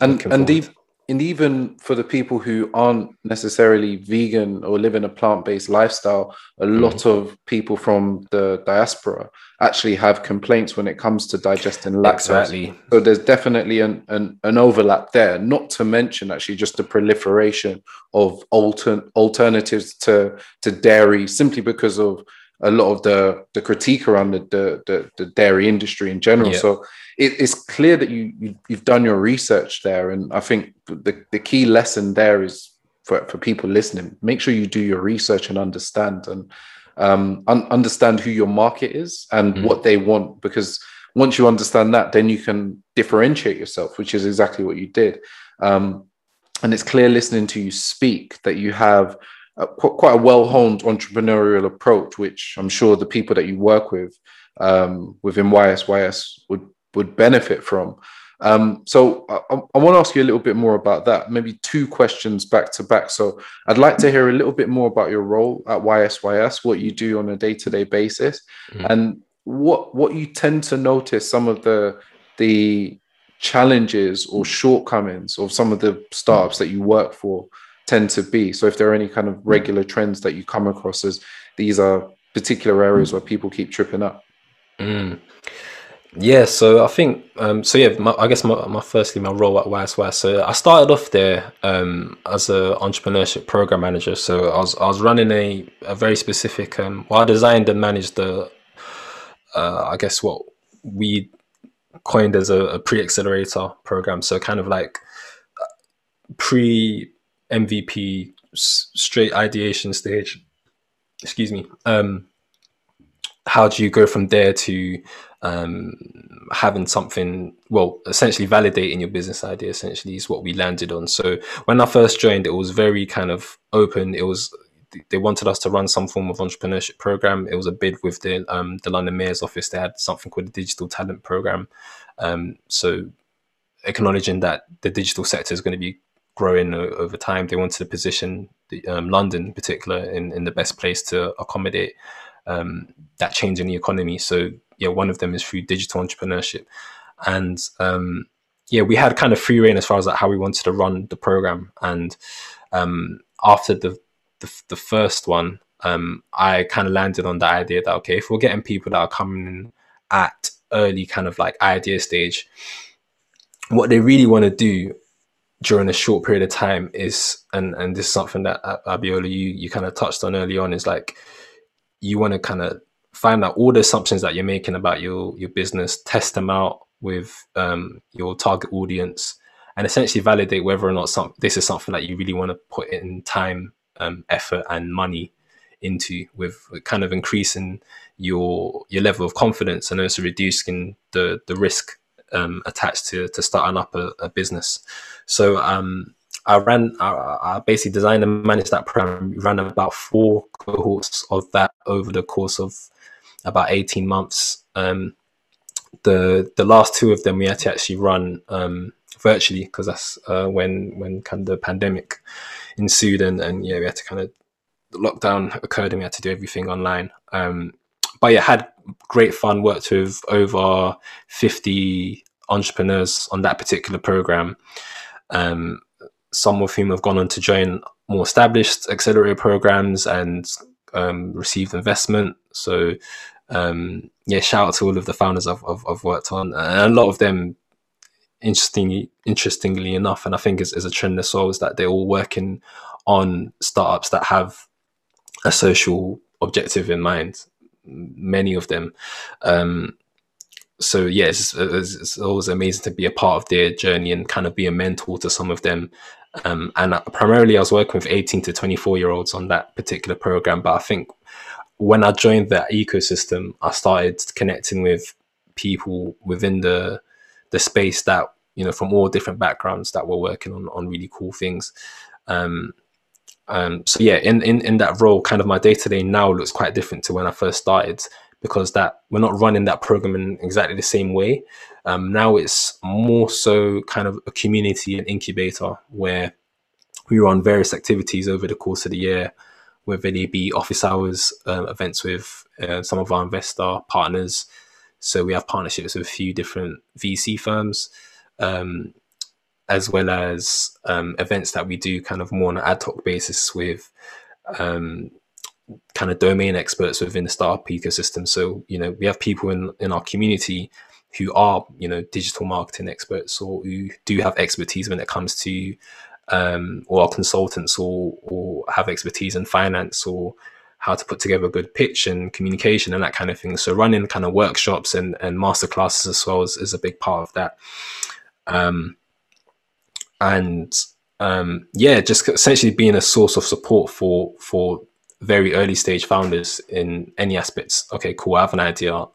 and and, the, and even for the people who aren't necessarily vegan or live in a plant-based lifestyle a mm-hmm. lot of people from the diaspora actually have complaints when it comes to digesting lactose exactly. so there's definitely an, an, an overlap there not to mention actually just the proliferation of alter, alternatives to to dairy simply because of a lot of the the critique around the the, the, the dairy industry in general. Yeah. So it, it's clear that you, you have done your research there, and I think the the key lesson there is for for people listening: make sure you do your research and understand and um, un- understand who your market is and mm-hmm. what they want, because once you understand that, then you can differentiate yourself, which is exactly what you did. Um, and it's clear listening to you speak that you have a, quite a well-honed entrepreneurial approach, which I'm sure the people that you work with um, within YSYS would would benefit from. Um, so I, I want to ask you a little bit more about that. Maybe two questions back to back. So I'd like to hear a little bit more about your role at YSYS, what you do on a day-to-day basis, mm-hmm. and what what you tend to notice some of the the challenges or shortcomings of some of the startups that you work for tend to be. So if there are any kind of hmm. regular trends that you come across as these are particular areas where people keep tripping up. Mm. Yeah, so I think um, so. Yeah, my, I guess my, my firstly my role at YSY. So I started off there um, as a entrepreneurship program manager. So I was I was running a, a very specific. Um, well, I designed and managed the. Uh, I guess what we coined as a, a pre accelerator program. So kind of like pre MVP straight ideation stage. Excuse me. Um, how do you go from there to um, having something? Well, essentially validating your business idea. Essentially, is what we landed on. So when I first joined, it was very kind of open. It was they wanted us to run some form of entrepreneurship program. It was a bid with the um, the London Mayor's office. They had something called the Digital Talent Program. Um, so acknowledging that the digital sector is going to be growing over time, they wanted to position the, um, London, in particular, in, in the best place to accommodate um, that change in the economy. So yeah, one of them is through digital entrepreneurship, and um, yeah, we had kind of free reign as far as like how we wanted to run the program. And um, after the, the, the first one, um, I kind of landed on the idea that okay, if we're getting people that are coming in at early kind of like idea stage, what they really want to do during a short period of time is, and and this is something that uh, Abiola you you kind of touched on early on, is like you want to kind of find out all the assumptions that you're making about your your business, test them out with um, your target audience, and essentially validate whether or not some, this is something that you really want to put in time, um, effort, and money into, with kind of increasing your your level of confidence and also reducing the the risk um, attached to to starting up a, a business. So um, I ran, I, basically designed and managed that program. Ran about four cohorts of that over the course of about eighteen months. Um, the the last two of them we had to actually run um, virtually because that's uh, when when kind of the pandemic ensued and and yeah we had to kind of lockdown occurred and we had to do everything online. Um, but yeah, had great fun. Worked with over fifty entrepreneurs on that particular program. Um, some of whom have gone on to join more established accelerator programs and um, received investment. So um, yeah, shout out to all of the founders I've, I've, I've, worked on, and a lot of them, interestingly, interestingly enough, and I think is, is a trend as well, is that they're all working on startups that have a social objective in mind. Many of them. Um, so yeah, it's, it's, it's, always amazing to be a part of their journey and kind of be a mentor to some of them. Um, and primarily, I was working with 18 to 24 year olds on that particular program. But I think when I joined that ecosystem, I started connecting with people within the the space that you know from all different backgrounds that were working on on really cool things. Um, um, so yeah, in, in in that role, kind of my day to day now looks quite different to when I first started because that we're not running that program in exactly the same way. Um, now it's more so kind of a community and incubator where we run various activities over the course of the year whether they be office hours um, events with uh, some of our investor partners. So we have partnerships with a few different VC firms, um, as well as um, events that we do kind of more on an ad hoc basis with um, kind of domain experts within the startup ecosystem. So you know we have people in in our community who are you know digital marketing experts or who do have expertise when it comes to um, or are consultants or, or have expertise in finance or how to put together a good pitch and communication and that kind of thing. So running kind of workshops and, and master classes as well is, is a big part of that. Um, and um, yeah, just essentially being a source of support for for very early stage founders in any aspects. Okay, cool. I have an idea.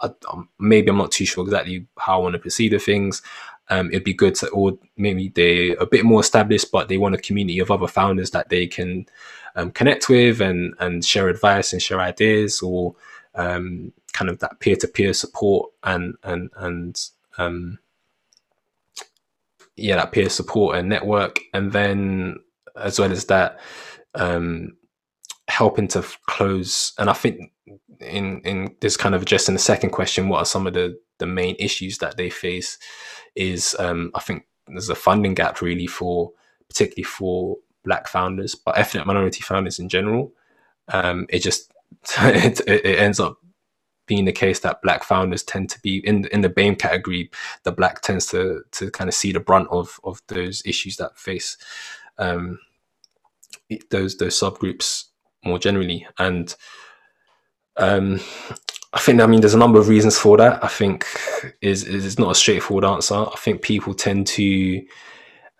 I, maybe I'm not too sure exactly how I want to proceed with things um, it'd be good to, or maybe they're a bit more established, but they want a community of other founders that they can um, connect with and and share advice and share ideas, or um, kind of that peer to peer support and and and um, yeah, that peer support and network, and then as well as that, um, helping to close. And I think in in this kind of addressing the second question, what are some of the the main issues that they face? is um, I think there's a funding gap really for particularly for black founders, but ethnic minority founders in general. Um, it just it, it, ends up being the case that black founders tend to be in in the BAME category. The black tends to to kind of see the brunt of of those issues that face um, those those subgroups more generally, and um, I think I mean there's a number of reasons for that. I think is is not a straightforward answer. I think people tend to,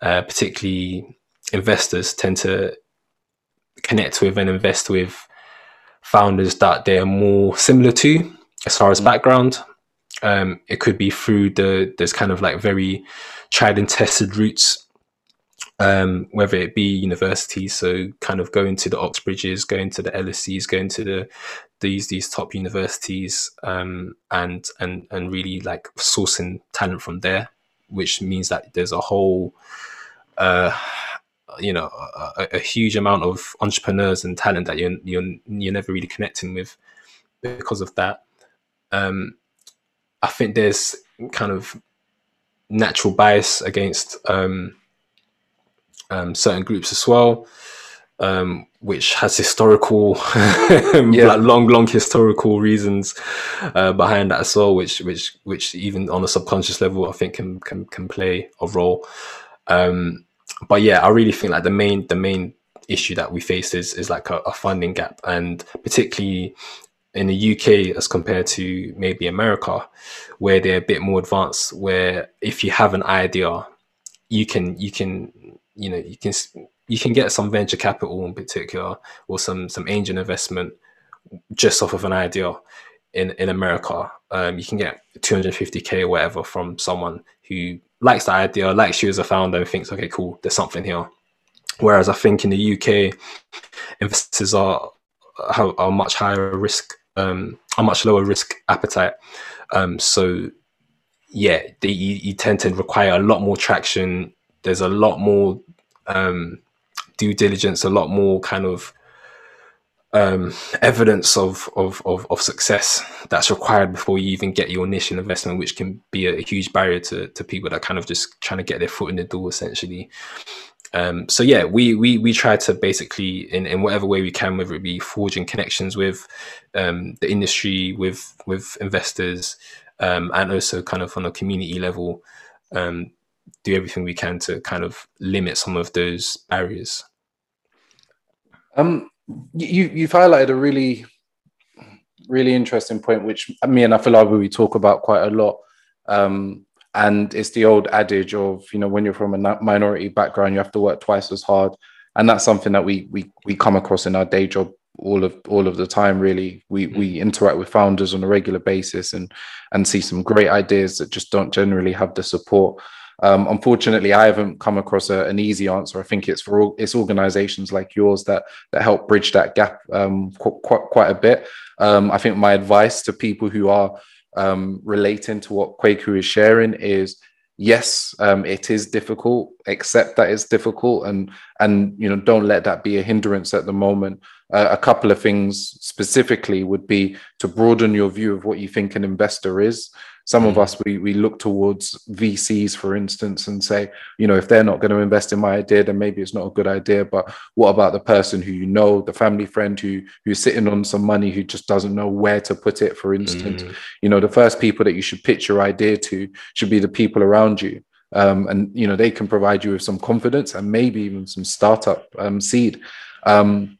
uh, particularly investors, tend to connect with and invest with founders that they are more similar to as far as mm. background. Um, it could be through the there's kind of like very tried and tested routes um, whether it be universities, so kind of going to the Oxbridges, going to the LSEs, going to the these these top universities, um, and and and really like sourcing talent from there, which means that there's a whole, uh, you know, a, a, huge amount of entrepreneurs and talent that you're you're you're never really connecting with because of that. Um, I think there's kind of natural bias against um, um, certain groups as well, um, which has historical, yeah. long, long historical reasons uh, behind that as well, which, which, which even on a subconscious level, I think can can, can play a role. Um, but yeah, I really think like the main the main issue that we face is is like a, a funding gap, and particularly in the UK as compared to maybe America, where they're a bit more advanced. Where if you have an idea, you can you can you know you can you can get some venture capital in particular or some some angel investment just off of an idea in in America. Um, you can get 250k or whatever from someone who likes the idea, likes you as a founder, and thinks, okay, cool, there's something here. Whereas I think in the UK, investors are are much higher risk, um, a much lower risk appetite. Um, so yeah, they, you, you tend to require a lot more traction there's a lot more um, due diligence, a lot more kind of um, evidence of, of, of, of, success that's required before you even get your initial investment, which can be a, a, huge barrier to, to people that kind of just trying to get their foot in the door essentially. Um, so yeah, we, we, we try to basically in, in whatever way we can, whether it be forging connections with um, the industry, with, with investors, um, and also kind of on a community level, um, do everything we can to kind of limit some of those barriers. Um, you you've highlighted a really really interesting point, which me and Afolabi we talk about quite a lot. Um, and it's the old adage of you know when you're from a minority background, you have to work twice as hard, and that's something that we we we come across in our day job all of all of the time really we mm. we interact with founders on a regular basis and and see some great ideas that just don't generally have the support um, unfortunately, I haven't come across a, an easy answer. I think it's for all, it's organisations like yours that that help bridge that gap um, qu- qu- quite a bit. Um, I think my advice to people who are um, relating to what Kwaku is sharing is yes, um, it is difficult. Accept that it's difficult, and and you know don't let that be a hindrance at the moment. Uh, a couple of things specifically would be to broaden your view of what you think an investor is. Some of mm. us we we look towards VCs, for instance, and say, you know, if they're not going to invest in my idea, then maybe it's not a good idea. But what about the person who you know, the family friend who who's sitting on some money who just doesn't know where to put it? For instance, mm. you know, the first people that you should pitch your idea to should be the people around you. Um, and you know they can provide you with some confidence and maybe even some startup um, seed. Um,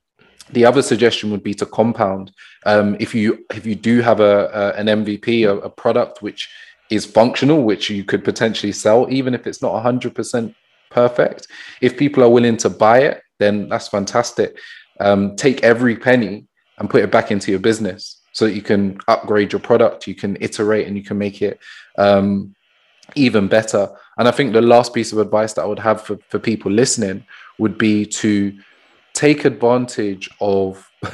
the other suggestion would be to compound. Um, if you if you do have a, a an MVP, a, a, product which is functional, which you could potentially sell, even if it's not hundred percent perfect, if people are willing to buy it, then that's fantastic. Um, take every penny and put it back into your business so that you can upgrade your product, you can iterate, and you can make it um, even better. And I think the last piece of advice that I would have for, for people listening would be to take advantage of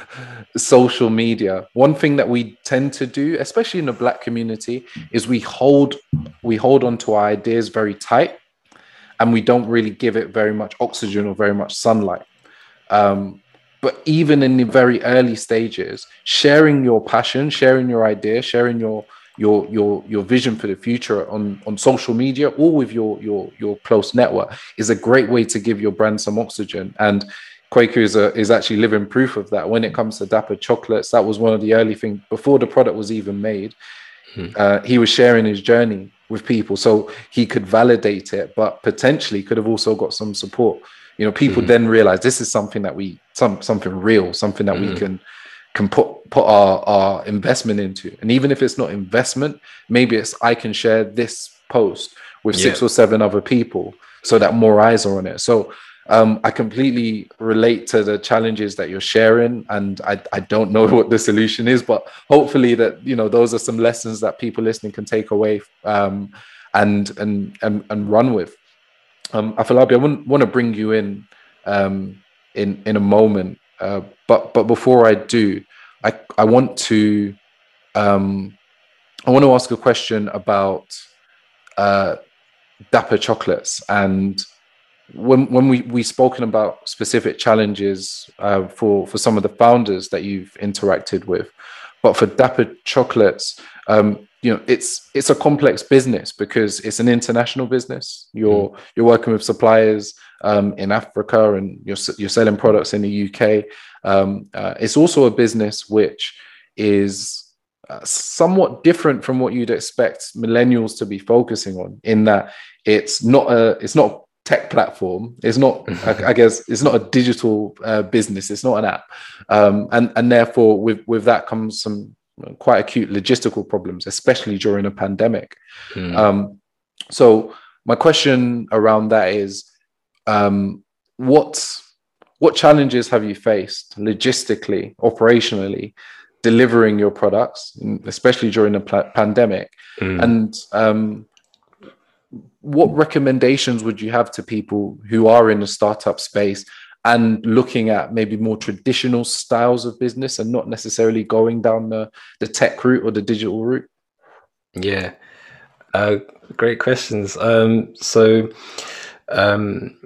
social media. One thing that we tend to do especially in the black community is we hold we hold on to our ideas very tight and we don't really give it very much oxygen or very much sunlight. Um, but even in the very early stages sharing your passion sharing your idea sharing your your your your vision for the future on on social media or with your your your close network is a great way to give your brand some oxygen. And Kwaku is, a, is actually living proof of that. When it comes to Dapper chocolates, that was one of the early things before the product was even made. Hmm. Uh, he was sharing his journey with people, so he could validate it, but potentially could have also got some support. You know, people hmm. then realize this is something that we some something real, something that hmm. we can can put put our our investment into. And even if it's not investment, maybe it's I can share this post with yeah. six or seven other people so that more eyes are on it. So um, I completely relate to the challenges that you're sharing, and I, I don't know what the solution is, but hopefully that you know those are some lessons that people listening can take away um, and, and and and run with. Um, Afolabi, I want, want to bring you in um, in in a moment, uh, but but before I do, I I want to um, I want to ask a question about uh, Dapper chocolates and when when we we spoken about specific challenges uh, for for some of the founders that you've interacted with, but for Dapper chocolates, um, you know it's it's a complex business because it's an international business. You're mm. you're working with suppliers um, in Africa and you're you're selling products in the UK. Um, uh, it's also a business which is uh, somewhat different from what you'd expect millennials to be focusing on in that it's not a it's not tech platform it's not I, I, guess it's not a digital uh, business it's not an app um, and and therefore with with that comes some quite acute logistical problems especially during a pandemic mm. um, so my question around that is um, what what challenges have you faced logistically operationally delivering your products, especially during the pandemic. Mm. And um, what recommendations would you have to people who are in the startup space and looking at maybe more traditional styles of business and not necessarily going down the, the tech route or the digital route? Yeah, uh, great questions. Um, so, um,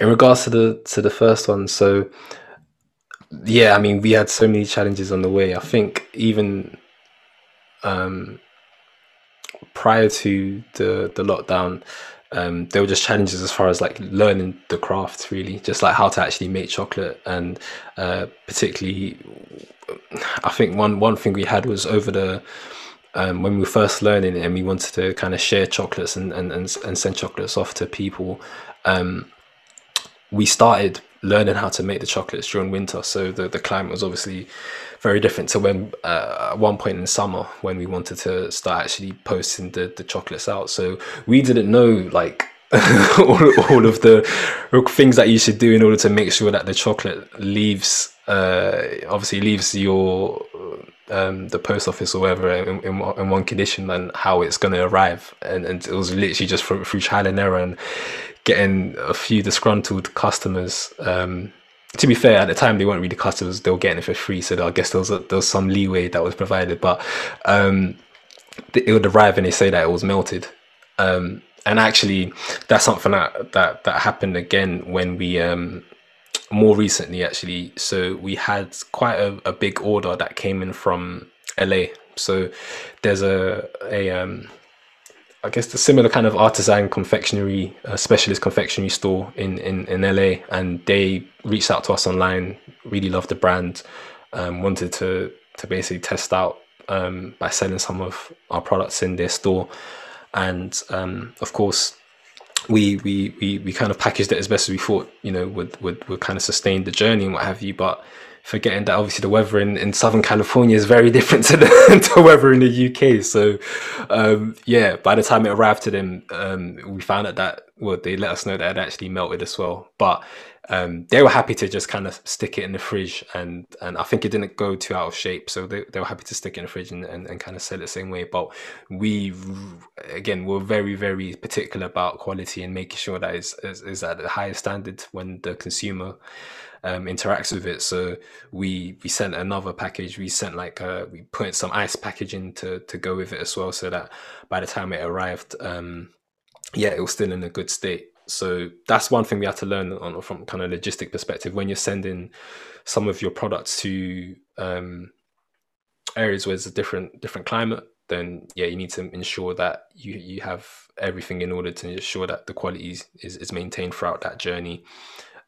in regards to the to the first one, so yeah, I mean, we had so many challenges on the way. I think even um, prior to the the lockdown, um, there were just challenges as far as like learning the craft, really, just like how to actually make chocolate, and uh, particularly, I think one one thing we had was over the um, when we were first learning it and we wanted to kind of share chocolates and, and, and, and send chocolates off to people, um, we started learning how to make the chocolates during winter. So the, the climate was obviously very different to when uh, at one point in summer when we wanted to start actually posting the, the chocolates out. So we didn't know like all, all of the things that you should do in order to make sure that the chocolate leaves uh, obviously leaves your um, the post office or whatever in, in, in, one condition and how it's going to arrive and, and it was literally just through, through trial and error and getting a few disgruntled customers. Um, to be fair, at the time they weren't really customers; they were getting it for free. So I guess there was a, there was some leeway that was provided. But um, it would arrive and they say that it was melted. Um, and actually, that's something that that that happened again when we um, more recently actually. So we had quite a, a big order that came in from LA. So there's a a um, I guess the similar kind of artisan confectionery, uh, specialist confectionery store in, in, in LA, and they reached out to us online. Really loved the brand, um, wanted to to basically test out um, by selling some of our products in their store, and um, of course, we, we we we kind of packaged it as best as we thought, you know, would would would kind of sustain the journey and what have you, but forgetting that obviously the weather in, in Southern California is very different to the to weather in the UK. So, um, yeah, by the time it arrived to them, um, we found out that, well, they let us know that it actually melted as well. But um, they were happy to just kind of stick it in the fridge and and I think it didn't go too out of shape so they, they were happy to stick it in the fridge and, and, and kind of sell it the same way but we again were very very particular about quality and making sure that is, is, is at the highest standard when the consumer um, interacts with it. So we we sent another package. We sent like uh, we put some ice packaging to to go with it as well, so that by the time it arrived, um, yeah, it was still in a good state. So that's one thing we had to learn on from kind of logistic perspective when you're sending some of your products to um, areas where there's a different different climate. Then yeah, you need to ensure that you you have everything in order to ensure that the quality is, is, maintained throughout that journey.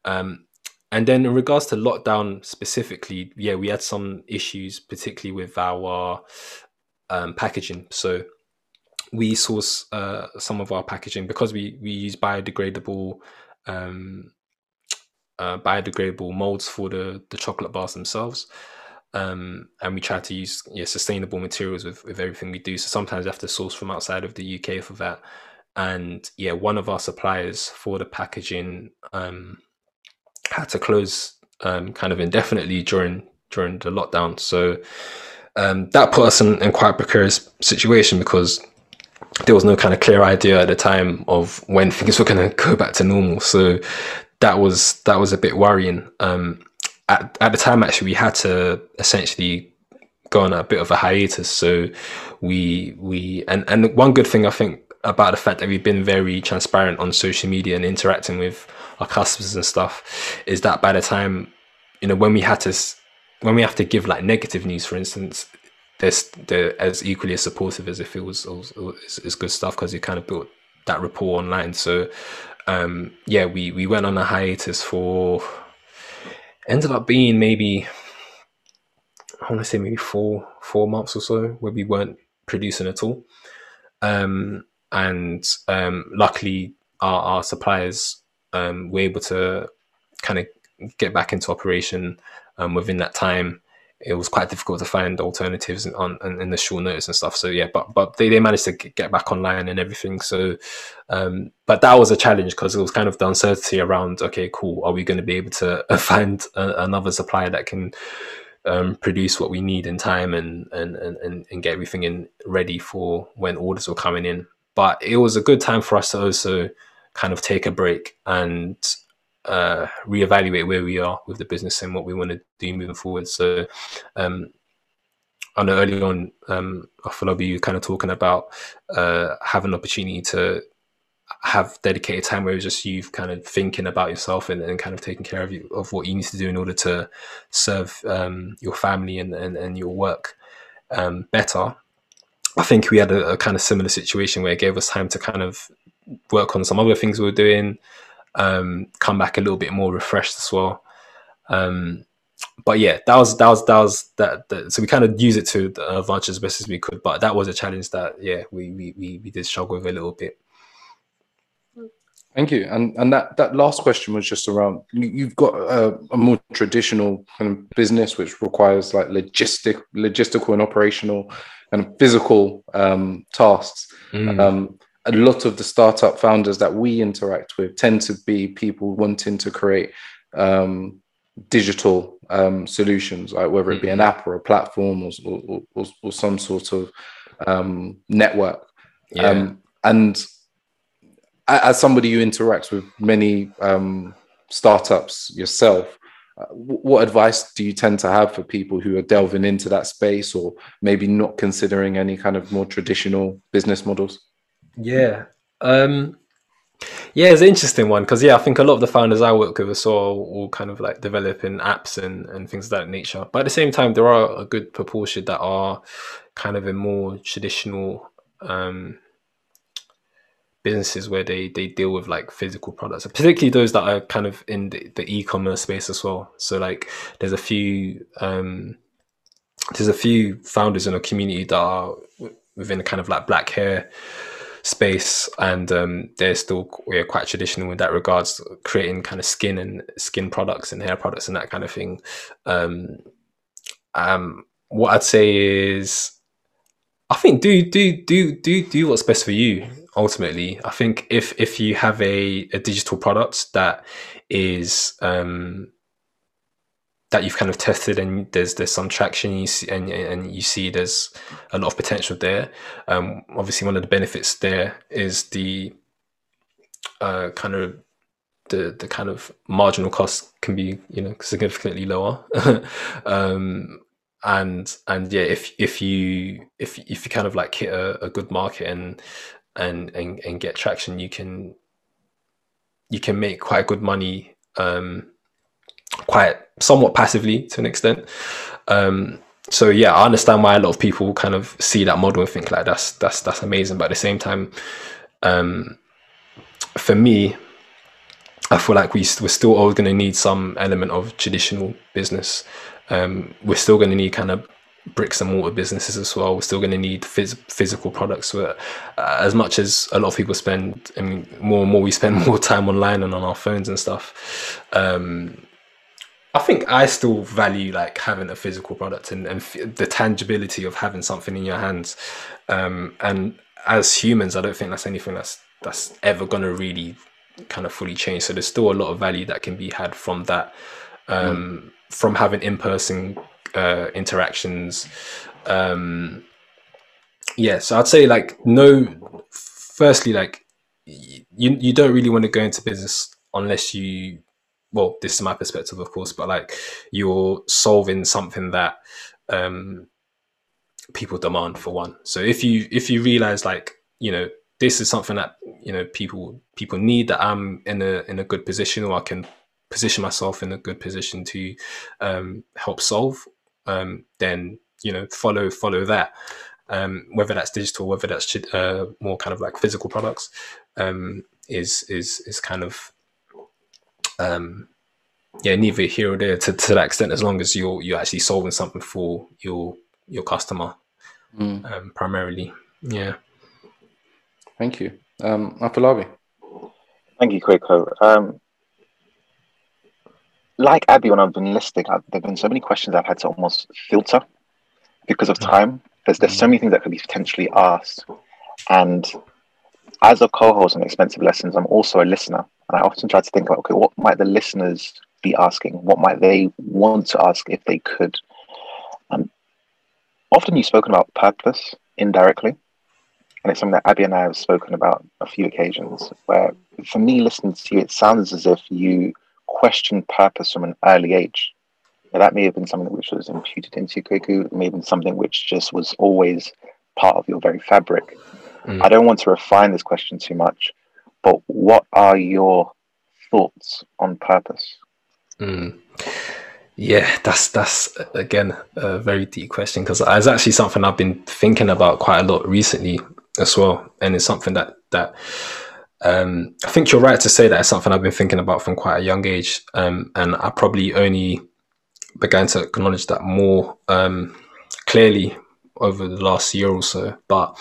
Um, and then in regards to lockdown specifically, yeah, we had some issues, particularly with our um, packaging. So we source uh, some of our packaging because we we use biodegradable um, uh, biodegradable molds for the the chocolate bars themselves. Um, and we try to use yeah, sustainable materials with, with everything we do. So sometimes we have to source from outside of the UK for that. And yeah, one of our suppliers for the packaging um, had to close um, kind of indefinitely during during the lockdown. So um, that put us in, in quite a precarious situation because there was no kind of clear idea at the time of when things were going to go back to normal. So that was that was a bit worrying. Um, at at the time, actually, we had to essentially go on a bit of a hiatus. So we we and and one good thing I think about the fact that we've been very transparent on social media and interacting with our customers and stuff is that by the time you know when we had to when we have to give like negative news for instance there's they're as equally as supportive as if it was is good stuff because you kind of built that rapport online. So um yeah we we went on a hiatus for ended up being maybe I want to say maybe four four months or so where we weren't producing at all. Um and um luckily our, our suppliers um, we're able to kind of get back into operation um, within that time. It was quite difficult to find alternatives on, on in the short notice and stuff. So yeah, but but they, they managed to get back online and everything. So, um, but that was a challenge because it was kind of the uncertainty around. Okay, cool. Are we going to be able to find a, another supplier that can um, produce what we need in time and, and and and get everything in ready for when orders were coming in? But it was a good time for us to also kind of take a break and uh, reevaluate where we are with the business and what we want to do moving forward. So, um, I know early on, um, Afolabi, you kind of talking about uh, having an opportunity to have dedicated time where it's just you kind of thinking about yourself and, and kind of taking care of you, of what you need to do in order to serve um, your family and, and, and your work um, better. I think we had a, a, kind of similar situation where it gave us time to kind of work on some other things we were doing, um, come back a little bit more refreshed as well. Um, but yeah, that was that was that was that, that so we kind of use it to advantage as best as we could. But that was a challenge that yeah we we, we did struggle with a little bit. Thank you. And and that that last question was just around you, have got a, a, more traditional kind of business which requires like logistic logistical and operational and physical um, tasks. Mm. Um, a lot of the startup founders that we interact with tend to be people wanting to create um, digital um, solutions, like whether it be an mm-hmm. app or a platform or, or, or, or some sort of um, network. Yeah. Um, and as somebody who interacts with many um, startups yourself, uh, what advice do you tend to have for people who are delving into that space or maybe not considering any kind of more traditional business models? Yeah. Um, yeah, it's an interesting one because yeah, I think a lot of the founders I work with are all, all kind of like developing apps and, and things of that nature. But at the same time, there are a good proportion that are kind of in more traditional um, businesses where they they deal with like physical products, particularly those that are kind of in the, the e-commerce space as well. So like, there's a few um, there's a few founders in a community that are within the kind of like black hair space and um, they're still we're quite traditional in that regards creating kind of skin and skin products and hair products and that kind of thing um, um, what i'd say is i think do do do do do what's best for you ultimately i think if if you have a, a digital product that is um, that you've kind of tested and there's there's some traction you see and and you see there's a lot of potential there. Um, obviously, one of the benefits there is the uh, kind of the the kind of marginal cost can be you know significantly lower. um, and and yeah, if if you if if you kind of like hit a, a good market and and and and get traction, you can you can make quite good money um, quite somewhat passively to an extent. Um, so yeah, I understand why a lot of people kind of see that model and think like that's that's that's amazing. But at the same time, um, for me, I feel like we we're still always going to need some element of traditional business. Um, we're still going to need kind of bricks and mortar businesses as well. We're still going to need phys- physical products. But uh, as much as a lot of people spend, I mean, more and more we spend more time online and on our phones and stuff. Um, I think I still value like having a physical product and, and f- the tangibility of having something in your hands. Um, and as humans, I don't think that's anything that's that's ever gonna really kind of fully change. So there's still a lot of value that can be had from that, um, mm. From having in person uh, interactions. Um, yeah, so I'd say like no. Firstly, like you you don't really want to go into business unless you well this is my perspective of course but like you're solving something that um people demand for one so if you if you realize like you know this is something that you know people people need that i'm in a in a good position or i can position myself in a good position to um help solve um then you know follow follow that um whether that's digital whether that's uh, more kind of like physical products um is is is kind of um, yeah, neither here or there to, to that extent. As long as you're you're actually solving something for your your customer, mm. um, primarily. Yeah. Thank you, um, Afolabi. Thank you, Kwaku. Um, like Abby, when I've been listening, I've, there've been so many questions I've had to almost filter because of mm. time. There's there's so many things that could be potentially asked, and as a co-host on Expensive Lessons, I'm also a listener. And I often try to think about, okay, what might the listeners be asking? What might they want to ask if they could? Um, often you've spoken about purpose indirectly. And it's something that Abby and I have spoken about a few occasions where for me, listening to you, it sounds as if you question purpose from an early age. Now, that may have been something which was imputed into you, Kwaku. It may have been something which just was always part of your very fabric. Mm. I don't want to refine this question too much, but what are your thoughts on purpose? Mm. Yeah, that's that's again a very deep question because it's actually something I've been thinking about quite a lot recently as well, and it's something that that um, I think you're right to say that it's something I've been thinking about from quite a young age, um, and I probably only began to acknowledge that more um, clearly over the last year or so. But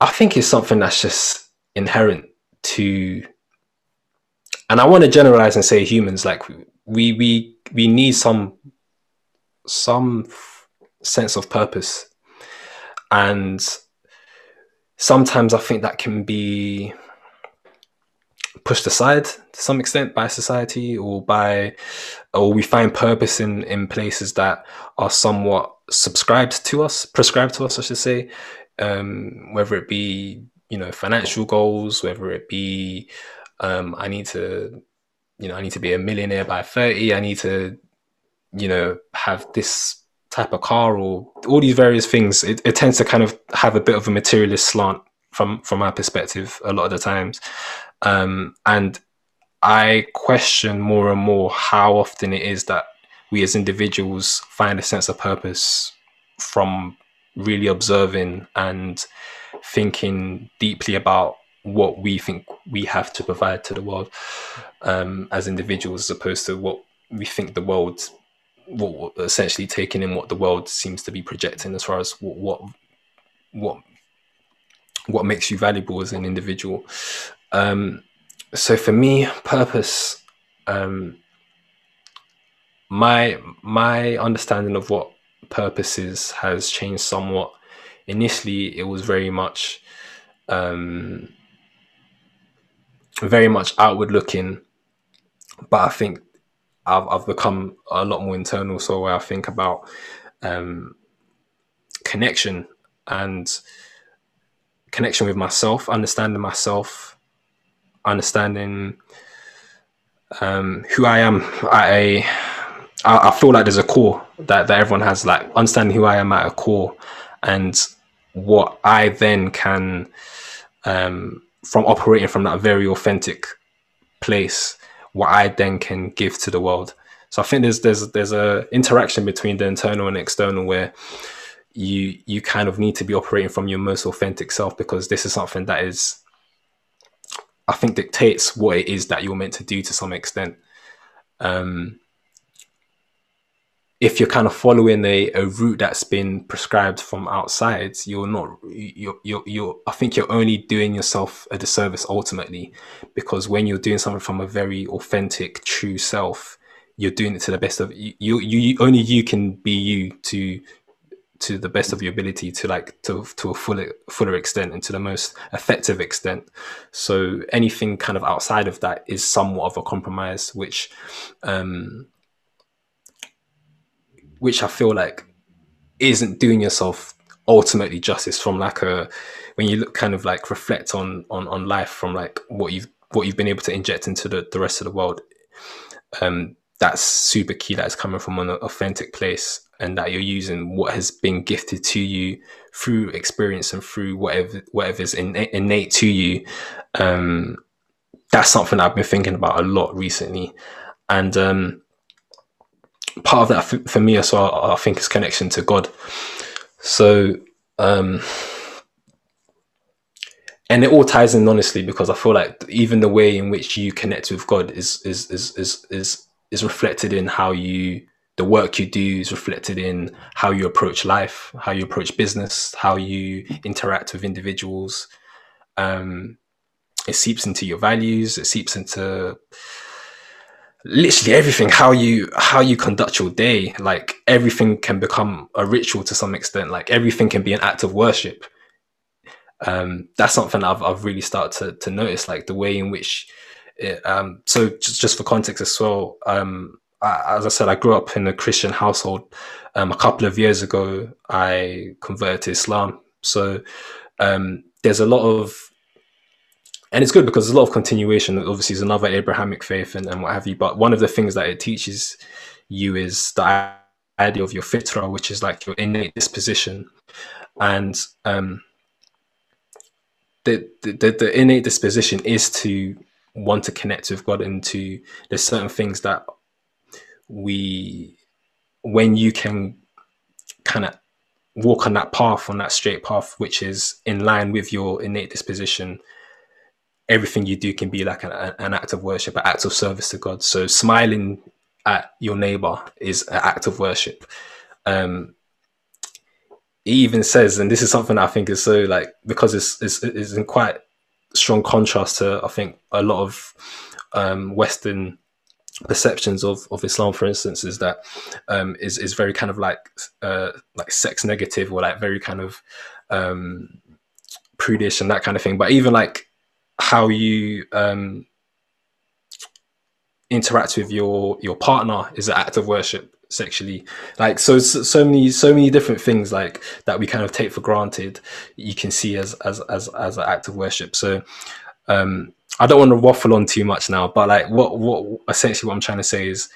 I think it's something that's just inherent to and I want to generalize and say humans like we we we need some some sense of purpose and sometimes I think that can be pushed aside to some extent by society or by or we find purpose in in places that are somewhat subscribed to us prescribed to us I should say. Um, whether it be you know financial goals, whether it be um, I need to you know I need to be a millionaire by thirty, I need to you know have this type of car or all these various things. It, it tends to kind of have a bit of a materialist slant from from my perspective a lot of the times, um, and I question more and more how often it is that we as individuals find a sense of purpose from really observing and thinking deeply about what we think we have to provide to the world um, as individuals, as opposed to what we think the world, essentially taking in what the world seems to be projecting as far as what what what, what makes you valuable as an individual. Um, so for me, purpose. Um, my my understanding of what purposes has changed somewhat. Initially, it was very much, um, very much outward looking, but I think I've, I've become a lot more internal. So where I think about um, connection and connection with myself, understanding myself, understanding um, who I am I I, I, feel like there's a core that, that everyone has, like understanding who I am at a core and what I then can, um, from operating from that very authentic place, what I then can give to the world. So I think there's there's there's a interaction between the internal and external where you you kind of need to be operating from your most authentic self because this is something that is I think dictates what it is that you're meant to do to some extent. Um, if you're kind of following a, a route that's been prescribed from outside, you're not you're, you're you're I think you're only doing yourself a disservice ultimately, because when you're doing something from a very authentic, true self, you're doing it to the best of you. You, you only you can be you to to the best of your ability to like to to a fuller fuller extent and to the most effective extent. So anything kind of outside of that is somewhat of a compromise, which um which I feel like isn't doing yourself ultimately justice from like a when you look kind of like reflect on on on life from like what you've what you've been able to inject into the, the rest of the world um that's super key that is coming from an authentic place and that you're using what has been gifted to you through experience and through whatever whatever's in, innate to you. Um that's something i've been thinking about a lot recently. And um part of that for, me as well i think is connection to god so um and it all ties in honestly because I feel like even the way in which you connect with God is is is is is, is reflected in how you the work you do is reflected in how you approach life, how you approach business, how you interact with individuals. Um, it seeps into your values. It seeps into literally everything. How you how you conduct your day. Like everything can become a ritual to some extent. Like everything can be an act of worship um, that's something I've, I've really started to, to notice, like the way in which, it, um, so just, just for context as well, um, I, as I said, I grew up in a Christian household. Um, a couple of years ago, I converted to Islam. So um, there's a lot of, and it's good because there's a lot of continuation. Obviously, it's another Abrahamic faith and, and what have you. But one of the things that it teaches you is the idea of your fitra, which is like your innate disposition. And um, the, the the innate disposition is to want to connect with God and to there's certain things that we when you can kind of walk on that path on that straight path which is in line with your innate disposition everything you do can be like an, an act of worship an act of service to god so smiling at your neighbor is an act of worship um, he even says, and this is something I think is so like because it's it's, it's in quite strong contrast to I think a lot of um, Western perceptions of, of Islam, for instance, is that um, is is very kind of like uh, like sex negative or like very kind of um, prudish and that kind of thing. But even like how you um, interact with your your partner is an act of worship sexually. Like so so many so many different things like that we kind of take for granted you can see as as as, as an act of worship. So um i don't want to waffle on too much now but like what what essentially what i'm trying to say is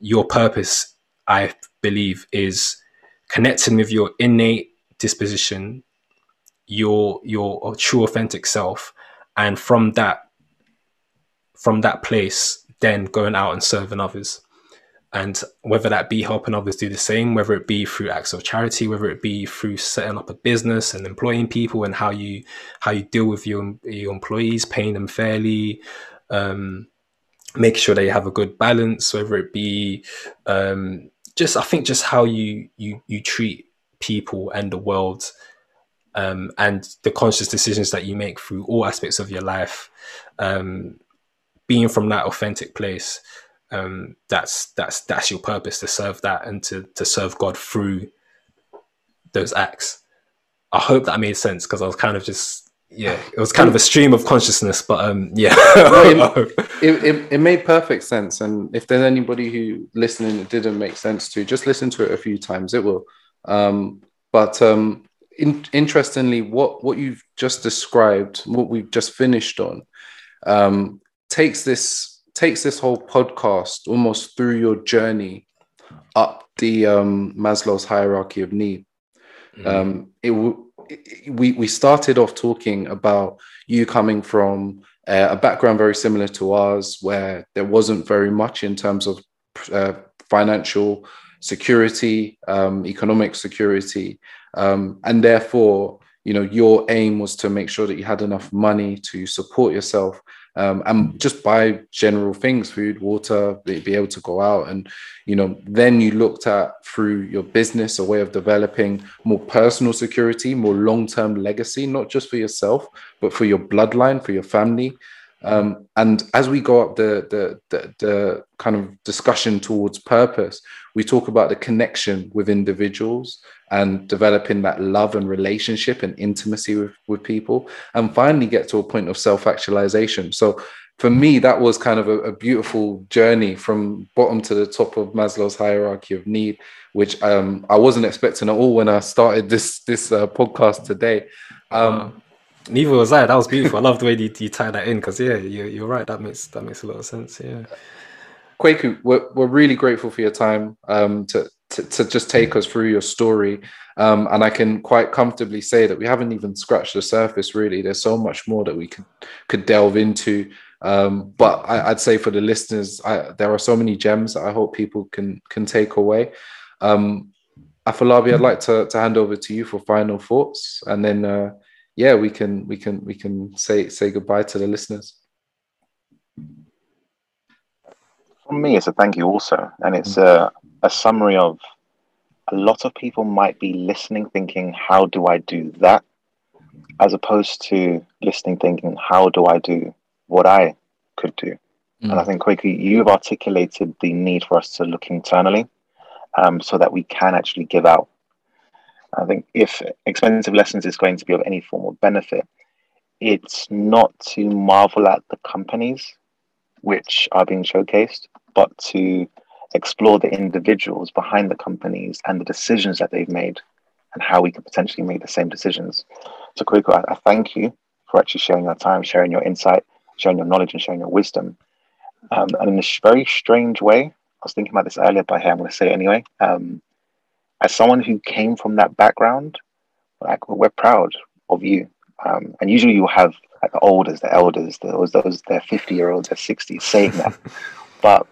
your purpose i believe is connecting with your innate disposition your your true authentic self and from that from that place then going out and serving others. And whether that be helping others do the same whether it be through acts of charity whether it be through setting up a business and employing people and how you how you deal with your, your employees paying them fairly um, making sure they have a good balance whether it be um, just i think just how you you you treat people and the world um, and the conscious decisions that you make through all aspects of your life um, being from that authentic place um, that's that's that's your purpose to serve that and to to serve God through those acts. I hope that made sense because I was kind of just yeah, it was kind of a stream of consciousness, but um, yeah, it, it, it, it, made perfect sense. And if there's anybody who listening it didn't make sense to, just listen to it a few times. It will. Um, but um, in, interestingly, what what you've just described, what we've just finished on, um, takes this takes this whole podcast almost through your journey up the um, Maslow's hierarchy of need. Mm. Um, it, it, we we started off talking about you coming from uh, a background very similar to ours, where there wasn't very much in terms of uh, financial security, um, economic security, um, and therefore, you know, your aim was to make sure that you had enough money to support yourself um, and just buy general things food water be, able to go out. And you know then you looked at through your business a way of developing more personal security more long-term legacy not just for yourself but for your bloodline for your family Um, and as we go up the, the, the the kind of discussion towards purpose, we talk about the connection with individuals and developing that love and relationship and intimacy with, with people, and finally get to a point of self actualization. So for me, that was kind of a, a, beautiful journey from bottom to the top of Maslow's hierarchy of need, which um, I wasn't expecting at all when I started this this uh, podcast today. Um, Neither was I. That was beautiful. I love the way you, you tie that in because yeah, you're, you're right. That makes that makes a lot of sense. Yeah. Kwaku, we're, we're really grateful for your time um, to, to, to just take us through your story. Um, and I can quite comfortably say that we haven't even scratched the surface. Really, there's so much more that we could could delve into. Um, but I, would say for the listeners, I, there are so many gems that I hope people can can take away. Um, Afolabi, I'd like to, to hand over to you for final thoughts, and then uh, yeah, we can we can we can say say goodbye to the listeners. For me, it's a thank you also, and it's a, a summary of a lot of people might be listening, thinking, "How do I do that?" as opposed to listening, thinking, "How do I do what I could do?" Mm. And I think, quickly, you've articulated the need for us to look internally, um, so that we can actually give out I think if expensive lessons is going to be of any form of benefit, it's not to marvel at the companies which are being showcased, but to explore the individuals behind the companies and the decisions that they've made and how we could potentially make the same decisions. So, Kwaku, I, I thank you for actually sharing your time, sharing your insight, sharing your knowledge, and sharing your wisdom. Um, and in a very strange way, I was thinking about this earlier, but hey, I'm going to say it anyway. Um, as someone who came from that background, like we're proud of you. Um, and usually you have like the olders, the elders, those those they're 50 year olds, they're 60 saying that. but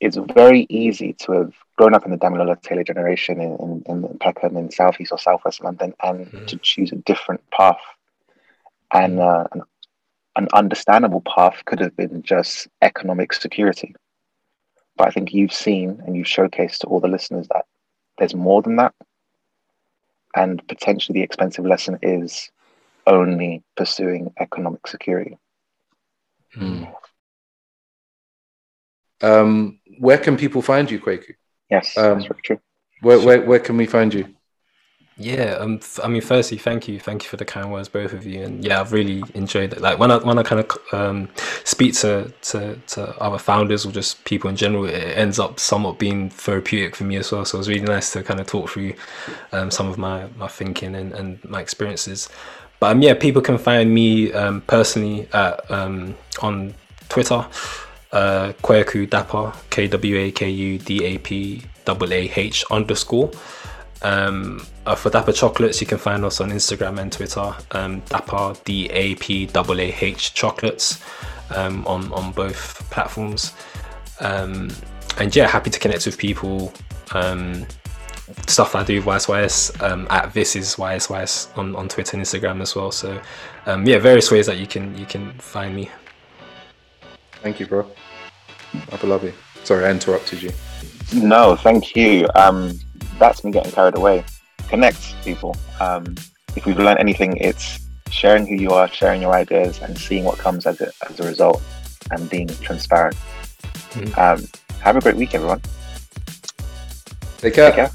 it's very easy to have grown up in the Damilola Taylor generation in, in, in Peckham in Southeast or Southwest London and mm. to choose a different path. And uh, an, an understandable path could have been just economic security. But I think you've seen and you've showcased to all the listeners that there's more than that. And potentially the expensive lesson is only pursuing economic security. Hmm. Um, where can people find you, Kwaku? Yes, um, that's true. Where, where, where can we find you? Yeah, um, I mean, firstly, thank you, thank you for the kind words, both of you, and yeah, I've really enjoyed it. Like when I when I kind of um, speak to, to to other founders or just people in general, it ends up somewhat being therapeutic for me as well. So it was really nice to kind of talk through um, some of my my thinking and, and my experiences. But um, yeah, people can find me um, personally at um, on Twitter, uh, Kwaku Dapaah, K W A K U D A P A A H underscore. Um, uh, for Dapaah Chocolates, you can find us on Instagram and Twitter, um, Dapaah D A P A A H Chocolates um, on on both platforms. Um, and yeah, happy to connect with people. Um, stuff I do with YSYS um, at this is YSYS on, on Twitter and Instagram as well. So um, yeah, various ways that you can you can find me. Thank you, bro. I love you. Sorry, I interrupted you. No, thank you. Um, that's me getting carried away. Connect people. Um, if we've learned anything, it's sharing who you are, sharing your ideas, and seeing what comes as a, as a result, and being transparent. Mm. Um, have a great week, everyone. Take care. Take care.